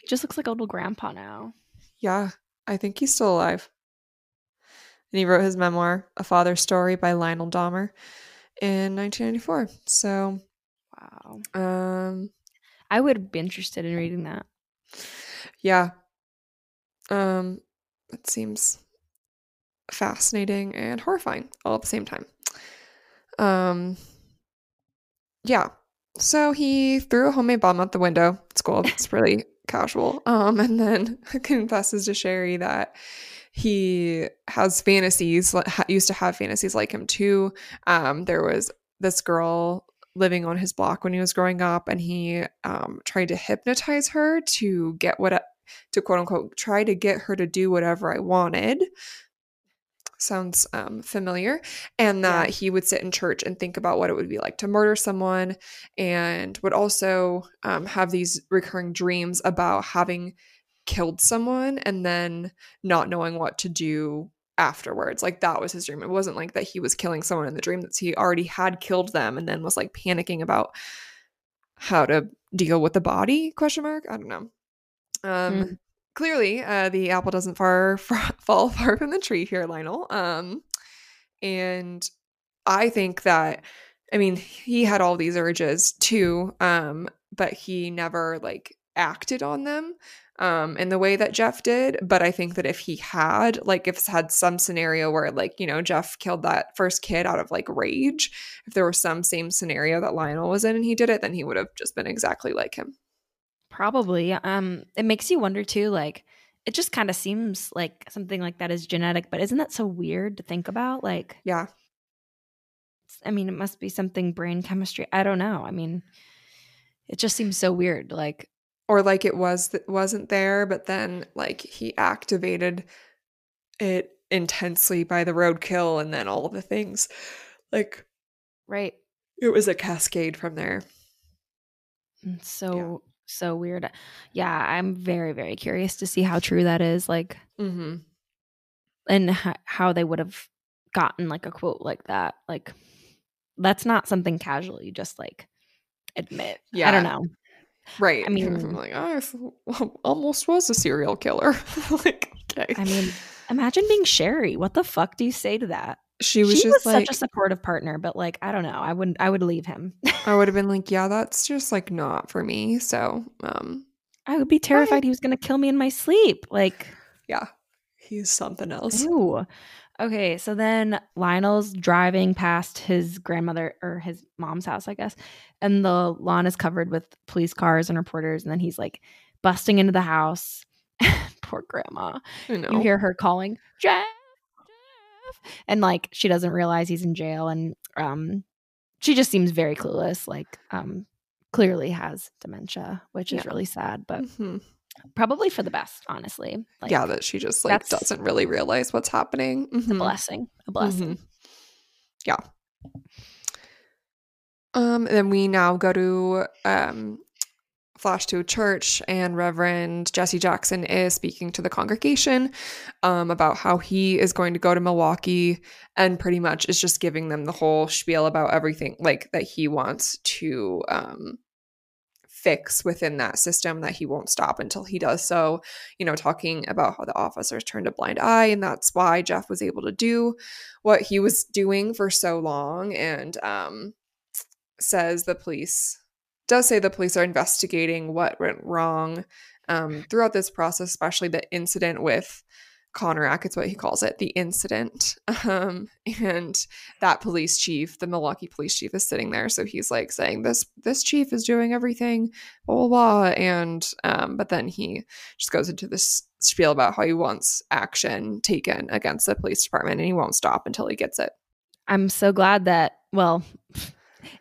A: he just looks like a little grandpa now.
B: yeah, I think he's still alive. And he wrote his memoir, A Father's Story by Lionel Dahmer in 1994. So,
A: Wow.
B: um
A: I would be interested in reading that.
B: yeah. Um it seems fascinating and horrifying all at the same time. Um yeah. So he threw a homemade bomb out the window at school. It's really (laughs) casual. Um and then (laughs) confesses to Sherry that he has fantasies used to have fantasies like him too. Um there was this girl living on his block when he was growing up and he um tried to hypnotize her to get what to quote unquote try to get her to do whatever I wanted. Sounds um, familiar. And that
A: Yeah.
B: he would sit in church and think about what it would be like to murder someone and would also um, have these recurring dreams about having killed someone and then not knowing what to do afterwards. Like that was his dream. It wasn't like that he was killing someone in the dream, that he already had killed them and then was like panicking about how to deal with the body question mark i don't know um
A: Mm.
B: clearly uh the apple doesn't far, (laughs) far fall far from the tree here lionel um and i think that i mean he had all these urges too um but he never like acted on them um in the way that jeff did but i think that if he had like if had some scenario where like you know jeff killed that first kid out of like rage if there was some same scenario that lionel was in and he did it then he would have just been exactly like him
A: Probably. Um, it makes you wonder too. Like, it just kind of seems like something like that is genetic, but isn't that so weird to think about? Like,
B: yeah
A: I mean, it must be something brain chemistry. I don't know. I mean, it just seems so weird. Like,
B: or like it was that wasn't there but then like he activated it intensely by the roadkill and then all the things like
A: right?
B: it was a cascade from there
A: It's so so weird. Yeah, I'm very very curious to see how true that is. Like,
B: Mm-hmm.
A: and h- how they would have gotten like a quote like that. Like, that's not something casual you just like admit. Yeah, I don't know.
B: Right.
A: I
B: I'm
A: mean-
B: like, I f- almost was a serial killer. (laughs) like, okay.
A: I mean, imagine being Sherry. What the fuck do you say to that?
B: she was
A: she
B: just
A: was
B: like,
A: such a supportive partner, but like, I don't know. I wouldn't. I would leave him.
B: I would have been (laughs) like, yeah, that's just like not for me. So, um,
A: I would be terrified he was going to kill me in my sleep. Like,
B: yeah, he's something else.
A: ew. Okay, so then Lionel's driving past his grandmother or his mom's house, I guess, and the lawn is covered with police cars and reporters. And then he's like busting into the house. (laughs) Poor grandma. You hear her calling, Jeff, Jeff. And like she doesn't realize he's in jail and um she just seems very clueless, like um clearly has dementia, which is really sad, but
B: Mhm.
A: Probably for the best, honestly. Like
B: yeah, that she just like doesn't really realize what's happening.
A: a
B: Mhm.
A: blessing. A blessing.
B: Mhm. Yeah. Um, then we now go to um flash to a church and Reverend Jesse Jackson is speaking to the congregation um about how he is going to go to Milwaukee and pretty much is just giving them the whole spiel about everything like that he wants to um fix within that system that he won't stop until he does so. You know talking about how the officers turned a blind eye and that's why Jeff was able to do what he was doing for so long. And um says the police does say the police are investigating what went wrong um throughout this process especially the incident with Konerak, it's what he calls it, the incident. (laughs) Um, and that police chief, the Milwaukee police chief, is sitting there. So he's like saying, This this chief is doing everything, blah blah blah. And um, but then he just goes into this spiel about how he wants action taken against the police department and he won't stop until he gets it.
A: I'm so glad that well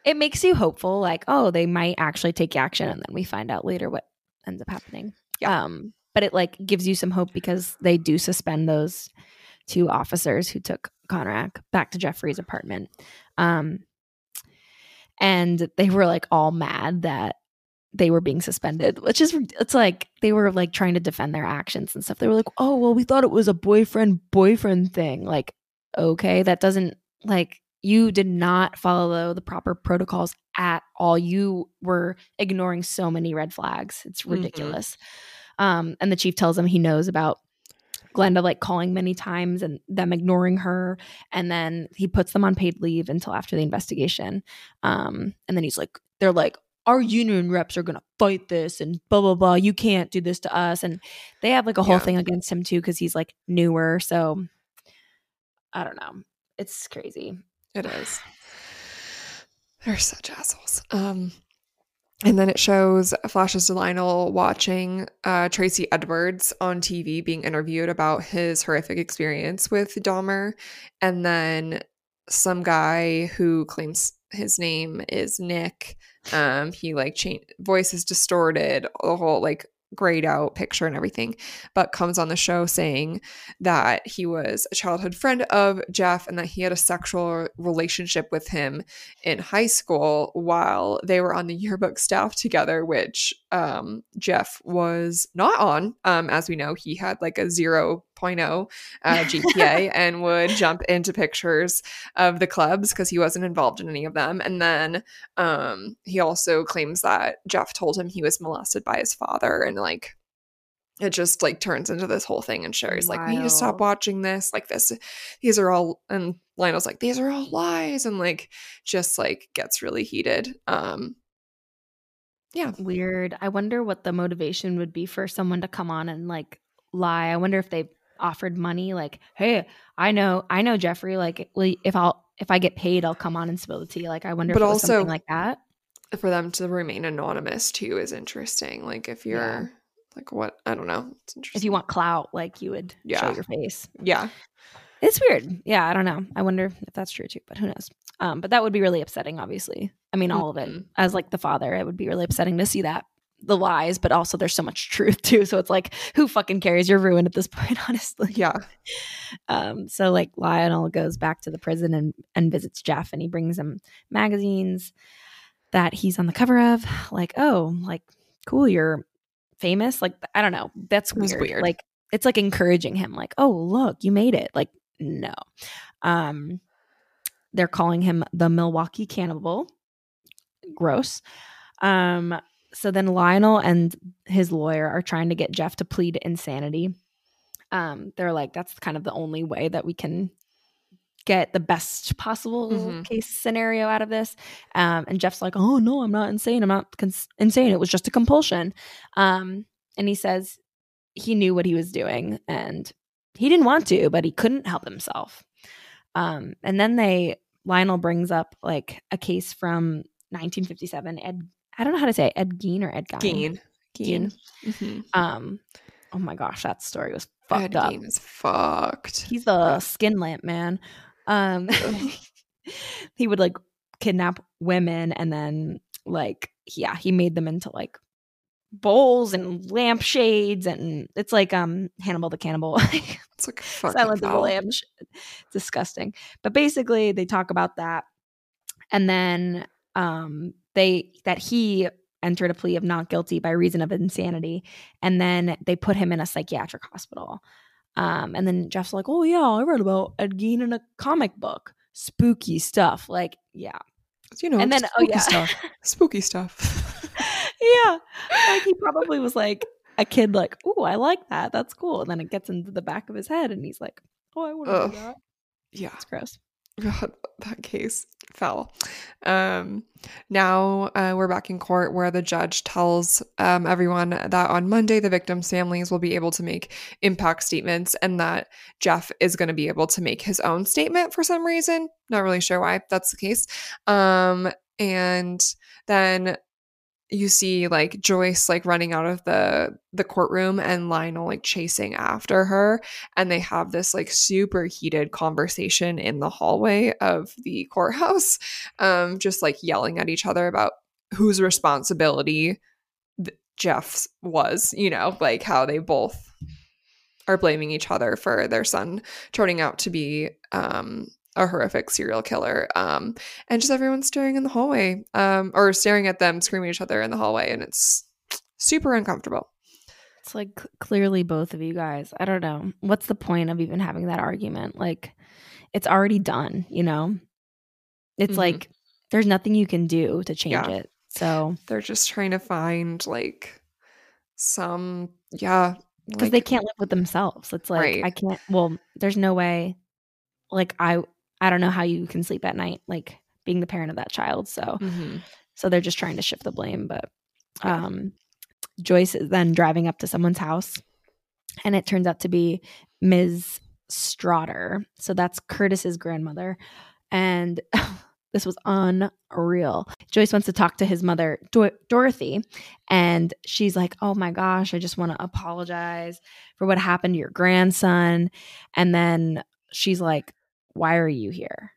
A: it makes you hopeful like oh they might actually take action and then we find out later what ends up happening.
B: Yeah.
A: Um but it like gives you some hope because they do suspend those two officers who took Konerak back to Jeffrey's apartment. Um and they were like all mad that they were being suspended, which is it's like they were like trying to defend their actions and stuff. They were like, "Oh, well, we thought it was a boyfriend boyfriend thing." Like, okay, that doesn't like you did not follow the proper protocols at all. You were ignoring so many red flags. It's
B: Mhm.
A: ridiculous. Um, and the chief tells him he knows about Glenda like calling many times and them ignoring her. And then he puts them on paid leave until after the investigation. Um, and then he's like, they're like, our union reps are gonna fight this and blah blah blah. You can't do this to us. And they have like a whole
B: Yeah.
A: thing against him too because he's like newer. So I don't know. It's crazy.
B: It is. They're such assholes. Um, and then it shows flashes to Lionel watching uh, Tracy Edwards on TV being interviewed about his horrific experience with Dahmer, and then some guy who claims his name is Nick. Um, he like change voice is distorted, the whole like grayed out picture and everything, but comes on the show saying that he was a childhood friend of Jeff and that he had a sexual relationship with him in high school while they were on the yearbook staff together, which um, Jeff was not on. Um, as we know, he had like a 0.0 uh, (laughs) GPA and would jump into pictures of the clubs because he wasn't involved in any of them. And then um, he also claims that Jeff told him he was molested by his father and like it just like turns into this whole thing and Sherry's like we need to stop watching this like this these are all and Lionel's like these are all lies and like just like gets really heated um yeah
A: Weird. I wonder what the motivation would be for someone to come on and like lie. I wonder if they offered money like, "Hey, I know I know Jeffrey like if I'll if I get paid, I'll come on and spill the tea." Like I wonder
B: But
A: if it was
B: also-
A: something like that.
B: for them to remain anonymous too is interesting like if you're
A: Yeah.
B: like what I don't know it's interesting
A: If you want clout, like you would
B: Yeah.
A: show your face.
B: yeah
A: It's weird. Yeah, I don't know. I wonder if that's true too, but who knows? Um, but that would be really upsetting, obviously. I mean, all of it.
B: Mhm.
A: As like the father, it would be really upsetting to see that the lies, but also there's so much (laughs) truth too. So it's like, who fucking cares? You're ruined at this point, (laughs) honestly.
B: yeah
A: Um, so like Lionel goes back to the prison and and visits Jeff, and he brings him magazines that he's on the cover of. Like, oh, like cool, you're famous. Like, I don't know. That's weird.
B: weird.
A: Like, it's like encouraging him, like, oh, look, you made it. Like, no. Um, they're calling him the Milwaukee Cannibal. Gross. Um, so then Lionel and his lawyer are trying to get Jeff to plead insanity. Um, they're like, that's kind of the only way that we can get the best possible
B: Mhm.
A: case scenario out of this. Um, and Jeff's like, oh no, I'm not insane. I'm not cons- insane. It was just a compulsion. Um, and he says he knew what he was doing and he didn't want to, but he couldn't help himself. Um, and then they Lionel brings up like a case from 1957. Ed, I don't know how to say it, Ed Gein or Ed Gein.
B: Geen.
A: Gein.
B: Mhm.
A: Um, oh my gosh, that story was fucked
B: Ed
A: up.
B: Gein is fucked.
A: He's the skin lamp man. Um, (laughs) he would like kidnap women and then like yeah, he made them into like bowls and lampshades and it's like um Hannibal the cannibal. (laughs)
B: It's like fucking
A: Silence of the. Lambs. Disgusting. But basically, they talk about that, and then um, they that he entered a plea of not guilty by reason of insanity, and then they put him in a psychiatric hospital. Um, and then Jeff's like, "Oh yeah, I read about Ed Gein in a comic book. Spooky stuff. Like, yeah,
B: You know,
A: and then oh yeah,
B: stuff. Spooky stuff. (laughs)
A: yeah. Like he probably was like a kid, like, "Oh, I like that. That's cool." And then it gets into the back of his head, and he's like, "Oh, I want to do that."
B: yeah.
A: It's gross.
B: God, (laughs) that case fell. Um, now uh, we're back in court where the judge tells um, everyone that on Monday the victims' families will be able to make impact statements and that Jeff is going to be able to make his own statement for some reason. Not really sure why that's the case. Um, and then you see like Joyce like running out of the the courtroom and Lionel like chasing after her and they have this like super heated conversation in the hallway of the courthouse (laughs) um just like yelling at each other about whose responsibility th- Jeff's was you know like how they both are blaming each other for their son turning out to be um a horrific serial killer um and just everyone staring in the hallway um or staring at them screaming at each other in the hallway and it's super uncomfortable
A: It's like clearly both of you guys. I don't know. What's the point of even having that argument? Like, it's already done, you know? It's
B: Mhm.
A: like there's nothing you can do to change
B: Yeah.
A: it. So,
B: they're just trying to find like some yeah
A: because
B: like,
A: they can't live with themselves. It's like,
B: Right.
A: I can't, well, there's no way, like, I, I don't know how you can sleep at night, like being the parent of that child. So,
B: Mhm.
A: so they're just trying to shift the blame. But, um, Joyce is then driving up to someone's house and it turns out to be Ms. Straughter. So that's Curtis's grandmother. And (laughs) this was unreal. Joyce wants to talk to his mother, Dor- Dorothy, and she's like, Oh my gosh, I just want to apologize for what happened to your grandson. And then she's like, Why are you here?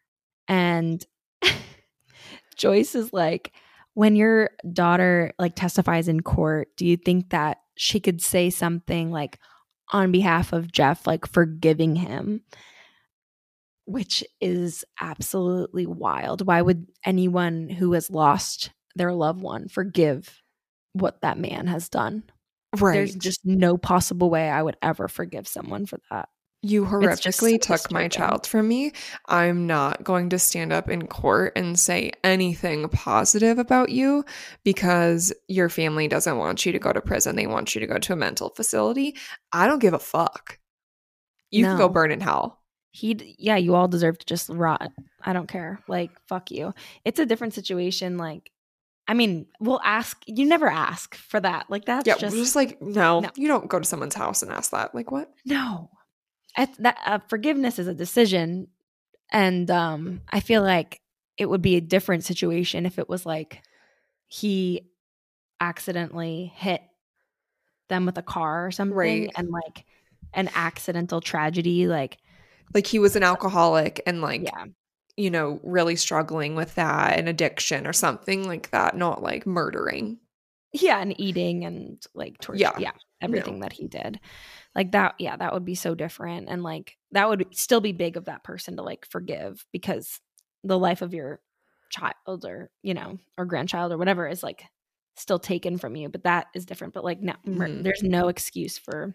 A: And (laughs) Joyce is like, when your daughter like testifies in court, do you think that she could say something like on behalf of Jeff, like forgiving him? Which is absolutely wild. Why would anyone who has lost their loved one forgive what that man has done?
B: right
A: There's just no possible way I would ever forgive someone for that.
B: You horrifically took my child from me i'm not going to stand up in court and say anything positive about you because your family doesn't want you to go to prison. They want you to go to a mental facility. I don't give a fuck. You can go burn in hell.
A: He yeah you all deserve to just rot. I don't care. Like fuck you. It's a different situation like i mean we'll ask you never ask for that. Like that's
B: yeah
A: just,
B: just, like no,
A: no.
B: you don't go to someone's house and ask that. Like what?
A: No that uh, forgiveness is a decision and um i feel like it would be a different situation if it was like he accidentally hit them with a car or something
B: Right.
A: and like an accidental tragedy like
B: like he was an alcoholic and like
A: yeah
B: you know really struggling with that and addiction or something like that not like murdering
A: yeah and eating and like torture
B: Yeah.
A: yeah, everything that he did like that yeah that would be so different and like that would still be big of that person to like forgive because the life of your child or you know or grandchild or whatever is like still taken from you, but that is different. But like, no,
B: Mhm.
A: there's no excuse for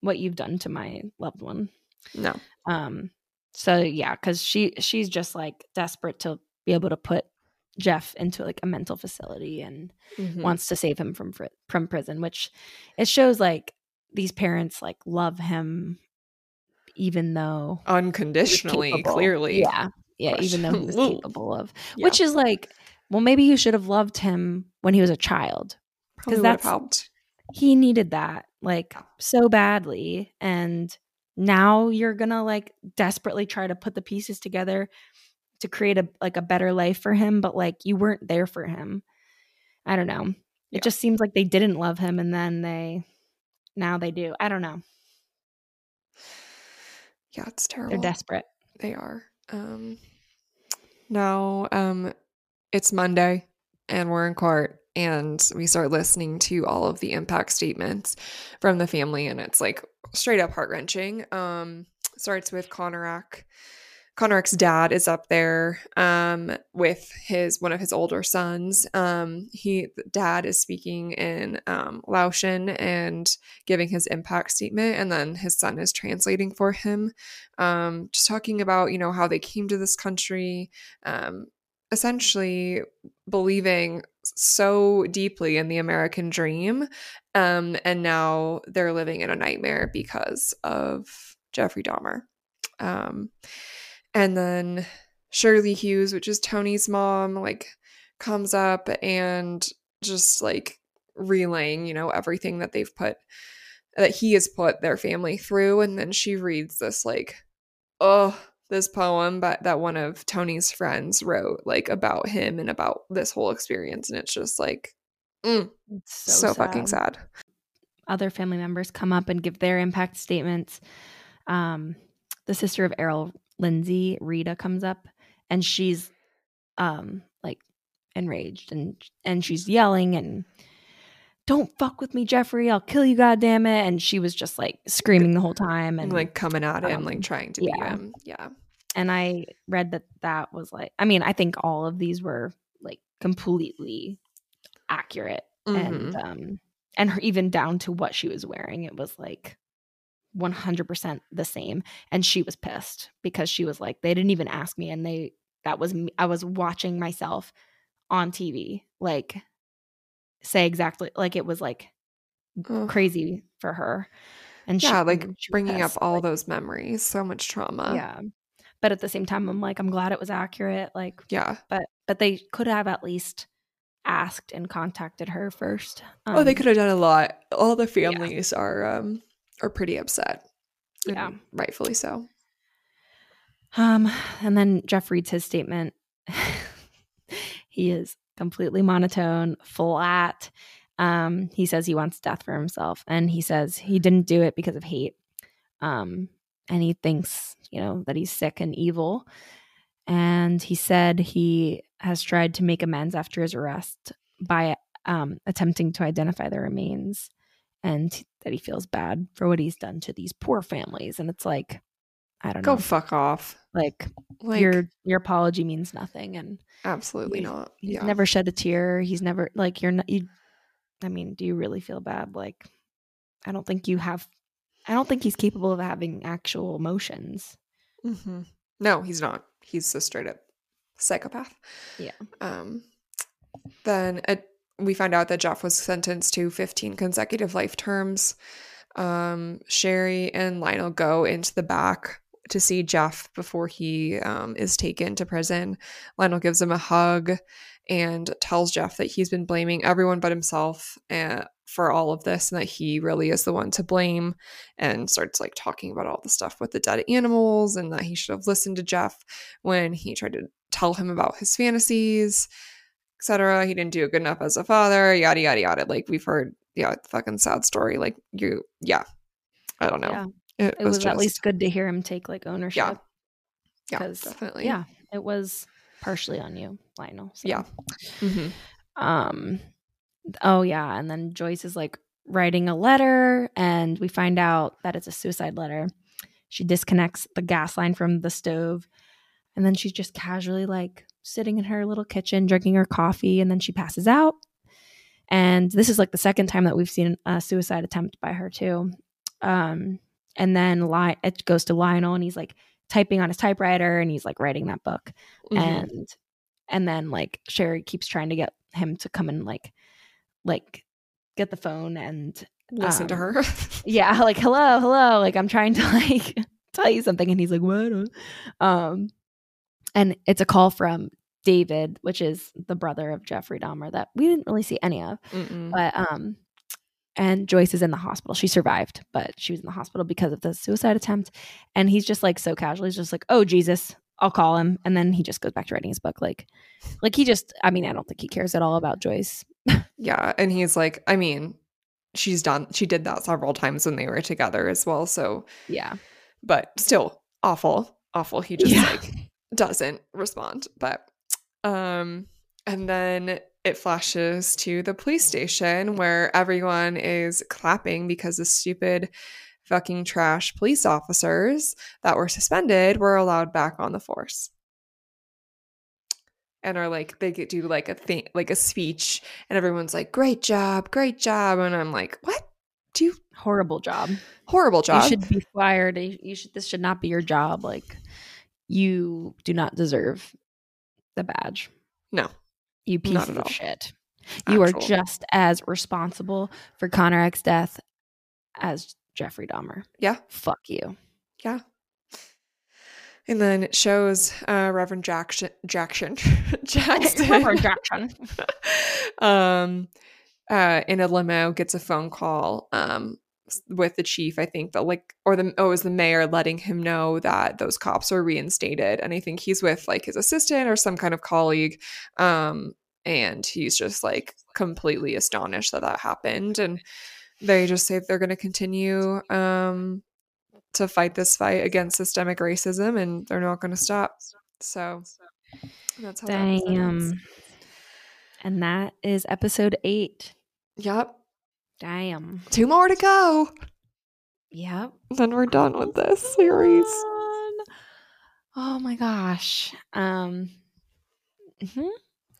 A: what you've done to my loved one.
B: No.
A: Um, so yeah, because she she's just like desperate to be able to put Jeff into like a mental facility and
B: Mhm.
A: wants to save him from fri- from prison, which it shows like these parents like love him, even though
B: unconditionally, clearly.
A: yeah, yeah, even though he (laughs) was capable of,
B: Yeah.
A: which is like, well, maybe you should have loved him when he was a child.
B: because
A: that's-
B: helped.
A: He needed that like so badly, and now you're gonna like desperately try to put the pieces together to create a like a better life for him, but like you weren't there for him. I don't know. It
B: Yeah.
A: just seems like they didn't love him, and then they now they do. I don't know.
B: Yeah, it's terrible.
A: They're desperate.
B: They are. Um now um it's Monday and we're in court and we start listening to all of the impact statements from the family and it's like straight up heart-wrenching. Um starts with Konerak. Konerak's dad is up there um with his one of his older sons. Um he dad is speaking in um Laotian and giving his impact statement and then his son is translating for him um, just talking about you know how they came to this country um, essentially believing so deeply in the american dream um, and now they're living in a nightmare because of jeffrey dahmer um, and then shirley hughes which is tony's mom like comes up and just like relaying you know everything that they've put that he has put their family through. And then she reads this like oh this poem but that one of tony's friends wrote like about him and about this whole experience. And it's just like mm,
A: It's
B: so, fucking sad.
A: Other family members come up and give their impact statements. Um, the sister of Errol Lindsay, Rita, comes up and she's um like enraged and and she's yelling and don't fuck with me, Jeffrey. I'll kill you, goddamn it. And she was just like screaming the whole time
B: and
A: and
B: like coming at him
A: um,
B: like trying to beat
A: yeah.
B: him yeah
A: and I read that that was like I mean I think all of these were like completely accurate and
B: Mhm.
A: um and her, even down to what she was wearing it was like 100% the same and she was pissed because she was like they didn't even ask me and they that was me, I was watching myself on TV like say exactly like it was like
B: Ugh.
A: crazy for her and
B: yeah
A: she,
B: like
A: she
B: bringing up all
A: like,
B: those memories so much trauma.
A: Yeah but at the same time i'm like i'm glad it was accurate like
B: yeah.
A: but but they could have at least asked and contacted her first
B: oh they
A: Um,
B: could have done a lot all the families are um are pretty upset
A: Yeah.
B: rightfully so.
A: Um and then jeff reads his statement. (laughs) He is completely monotone flat um he says he wants death for himself and he says he didn't do it because of hate. Um and he thinks you know that he's sick and evil. And he said he has tried to make amends after his arrest by um, attempting to identify the remains and that he feels bad for what he's done to these poor families. And it's like i don't
B: go
A: know.
B: fuck off.
A: Like,
B: like
A: your your apology means nothing. And
B: absolutely
A: you-
B: not.
A: he's
B: yeah.
A: never shed a tear. He's never like you're not you i mean do you really feel bad? Like i don't think you have i don't think he's capable of having actual emotions.
B: Hmm No, he's not. He's a straight up psychopath.
A: Yeah.
B: Um. Then uh we find out that Jeff was sentenced to 15 consecutive life terms. Um, Sherry and Lionel go into the back to see Jeff before he um, is taken to prison. Lionel gives him a hug and tells Jeff that he's been blaming everyone but himself uh, for all of this and that he really is the one to blame and starts like talking about all the stuff with the dead animals and that he should have listened to Jeff when he tried to tell him about his fantasies, etc. He didn't do it good enough as a father, yada yada yada. Like we've heard, yeah, fucking sad story. Like you, yeah, I don't know.
A: yeah
B: It,
A: it was,
B: just,
A: at least good to hear him take like ownership
B: yeah,
A: 'cause,
B: definitely,
A: yeah it was partially on you lionel so.
B: Yeah. Mhm.
A: um oh yeah and then joyce is like writing a letter and we find out that it's a suicide letter she disconnects the gas line from the stove and then she's just casually like sitting in her little kitchen drinking her coffee and then she passes out And this is like the second time that we've seen a suicide attempt by her too. Um, and then Li- it goes to Lionel, and he's like typing on his typewriter, and he's like writing that book.
B: Mhm.
A: And and then like Sherry keeps trying to get him to come and like like get the phone and
B: listen to
A: um,
B: her. (laughs)
A: yeah, like hello, hello, like I'm trying to like (laughs) tell you something, and he's like what? Um, and it's a call from David, which is the brother of Jeffrey Dahmer that we didn't really see any of,
B: Mm-mm.
A: but um, and Joyce is in the hospital. She survived, but she was in the hospital because of the suicide attempt, and he's just like so casual. He's just like, oh Jesus. I'll call him, and then he just goes back to writing his book. Like, like he just. I mean, I don't think he cares at all about Joyce. (laughs)
B: Yeah, and he's like, I mean, she's done. She did that several times when they were together as well. So,
A: Yeah,
B: but still awful, awful. He just
A: Yeah.
B: like doesn't respond. But, um, and then it flashes to the police station where everyone is clapping because the stupid fucking trash police officers that were suspended were allowed back on the force and are like they get do like a thing like a speech and everyone's like great job great job and i'm like what do you
A: horrible job.
B: horrible job
A: You should be fired. You you should. This should not be your job. Like, you do not deserve the badge.
B: no
A: You piece of
B: all.
A: shit. You are just as responsible for Konerak's death as Jeffrey Dahmer.
B: Yeah.
A: Fuck you.
B: yeah and then it shows uh reverend jackson jackson (laughs) jackson (laughs)
A: Reverend Jackson. (laughs)
B: um uh in a limo gets a phone call um with the chief i think but like or the oh it was the mayor letting him know that those cops are reinstated and i think he's with like his assistant or some kind of colleague um and he's just like completely astonished that that happened and they just say they're going to continue um to fight this fight against systemic racism and they're not going to stop so that's how that episode.
A: Damn. And that is episode eight.
B: Yep.
A: Damn.
B: Two more to go.
A: Yep.
B: Then we're done with this series.
A: Oh my gosh. Um. mm-hmm.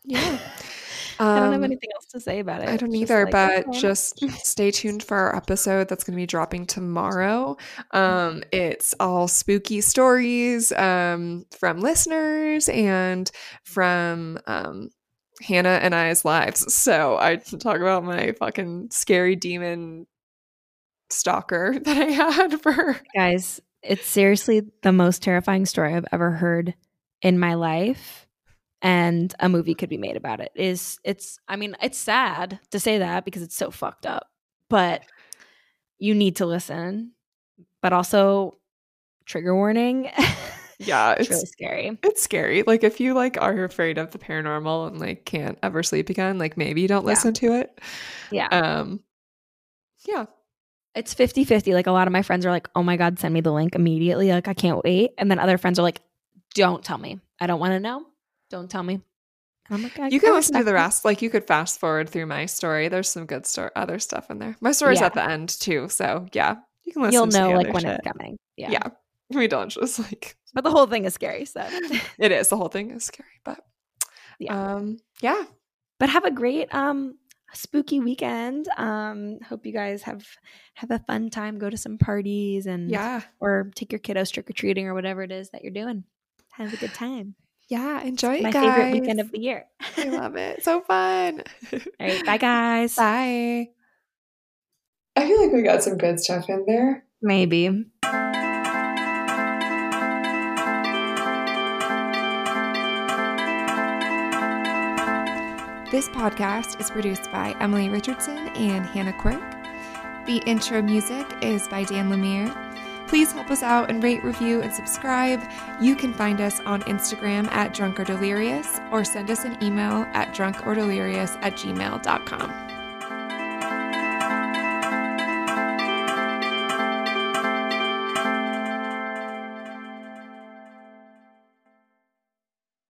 B: Yeah. (laughs)
A: I don't have
B: Um,
A: anything else to say about it.
B: I don't
A: It's just
B: either,
A: like,
B: but
A: okay.
B: just stay tuned for our episode that's going to be dropping tomorrow. Um, it's all spooky stories um, from listeners and from um, Hannah and I's lives. So I talk about my fucking scary demon stalker (laughs) that I had for
A: guys, it's seriously the most terrifying story I've ever heard in my life. And a movie could be made about it. Is it's I mean, it's sad to say that because it's so fucked up. But you need to listen. But also trigger warning. (laughs)
B: yeah,
A: it's
B: it's
A: really scary.
B: it's scary. Like if you like are afraid of the paranormal and like can't ever sleep again, like maybe you don't
A: Yeah.
B: listen to it.
A: Yeah.
B: Um yeah.
A: it's 50-50 like a lot of my friends are like oh my god send me the link immediately like i can't wait and then other friends are like don't tell me i don't want to know don't tell me like
B: You can listen to the rest. Like you could fast forward through my story. There's some good story other stuff in there. My story's
A: Yeah.
B: at the end too. So yeah. You can listen
A: you'll
B: to the
A: know like when
B: shit.
A: it's coming yeah.
B: Yeah. We don't just like
A: but the whole thing is scary so (laughs)
B: it is. The whole thing is scary. But
A: Yeah.
B: um yeah.
A: but have a great um spooky weekend um hope you guys have have a fun time go to some parties and
B: Yeah.
A: or take your kiddos trick-or-treating or whatever it is that you're doing have a good time
B: Yeah. Enjoy it,
A: my
B: guys.
A: favorite weekend of the year
B: I love it. So fun. (laughs)
A: all right bye guys
B: Bye. I feel like we got some good stuff in there.
A: maybe
B: This podcast is produced by Emily Richardson and Hannah Quirk. The intro music is by Dan Lemire. Please help us out and rate, review, and subscribe. You can find us on Instagram at Drunk or Delirious or send us an email at drunkorddelirious at gmail.com.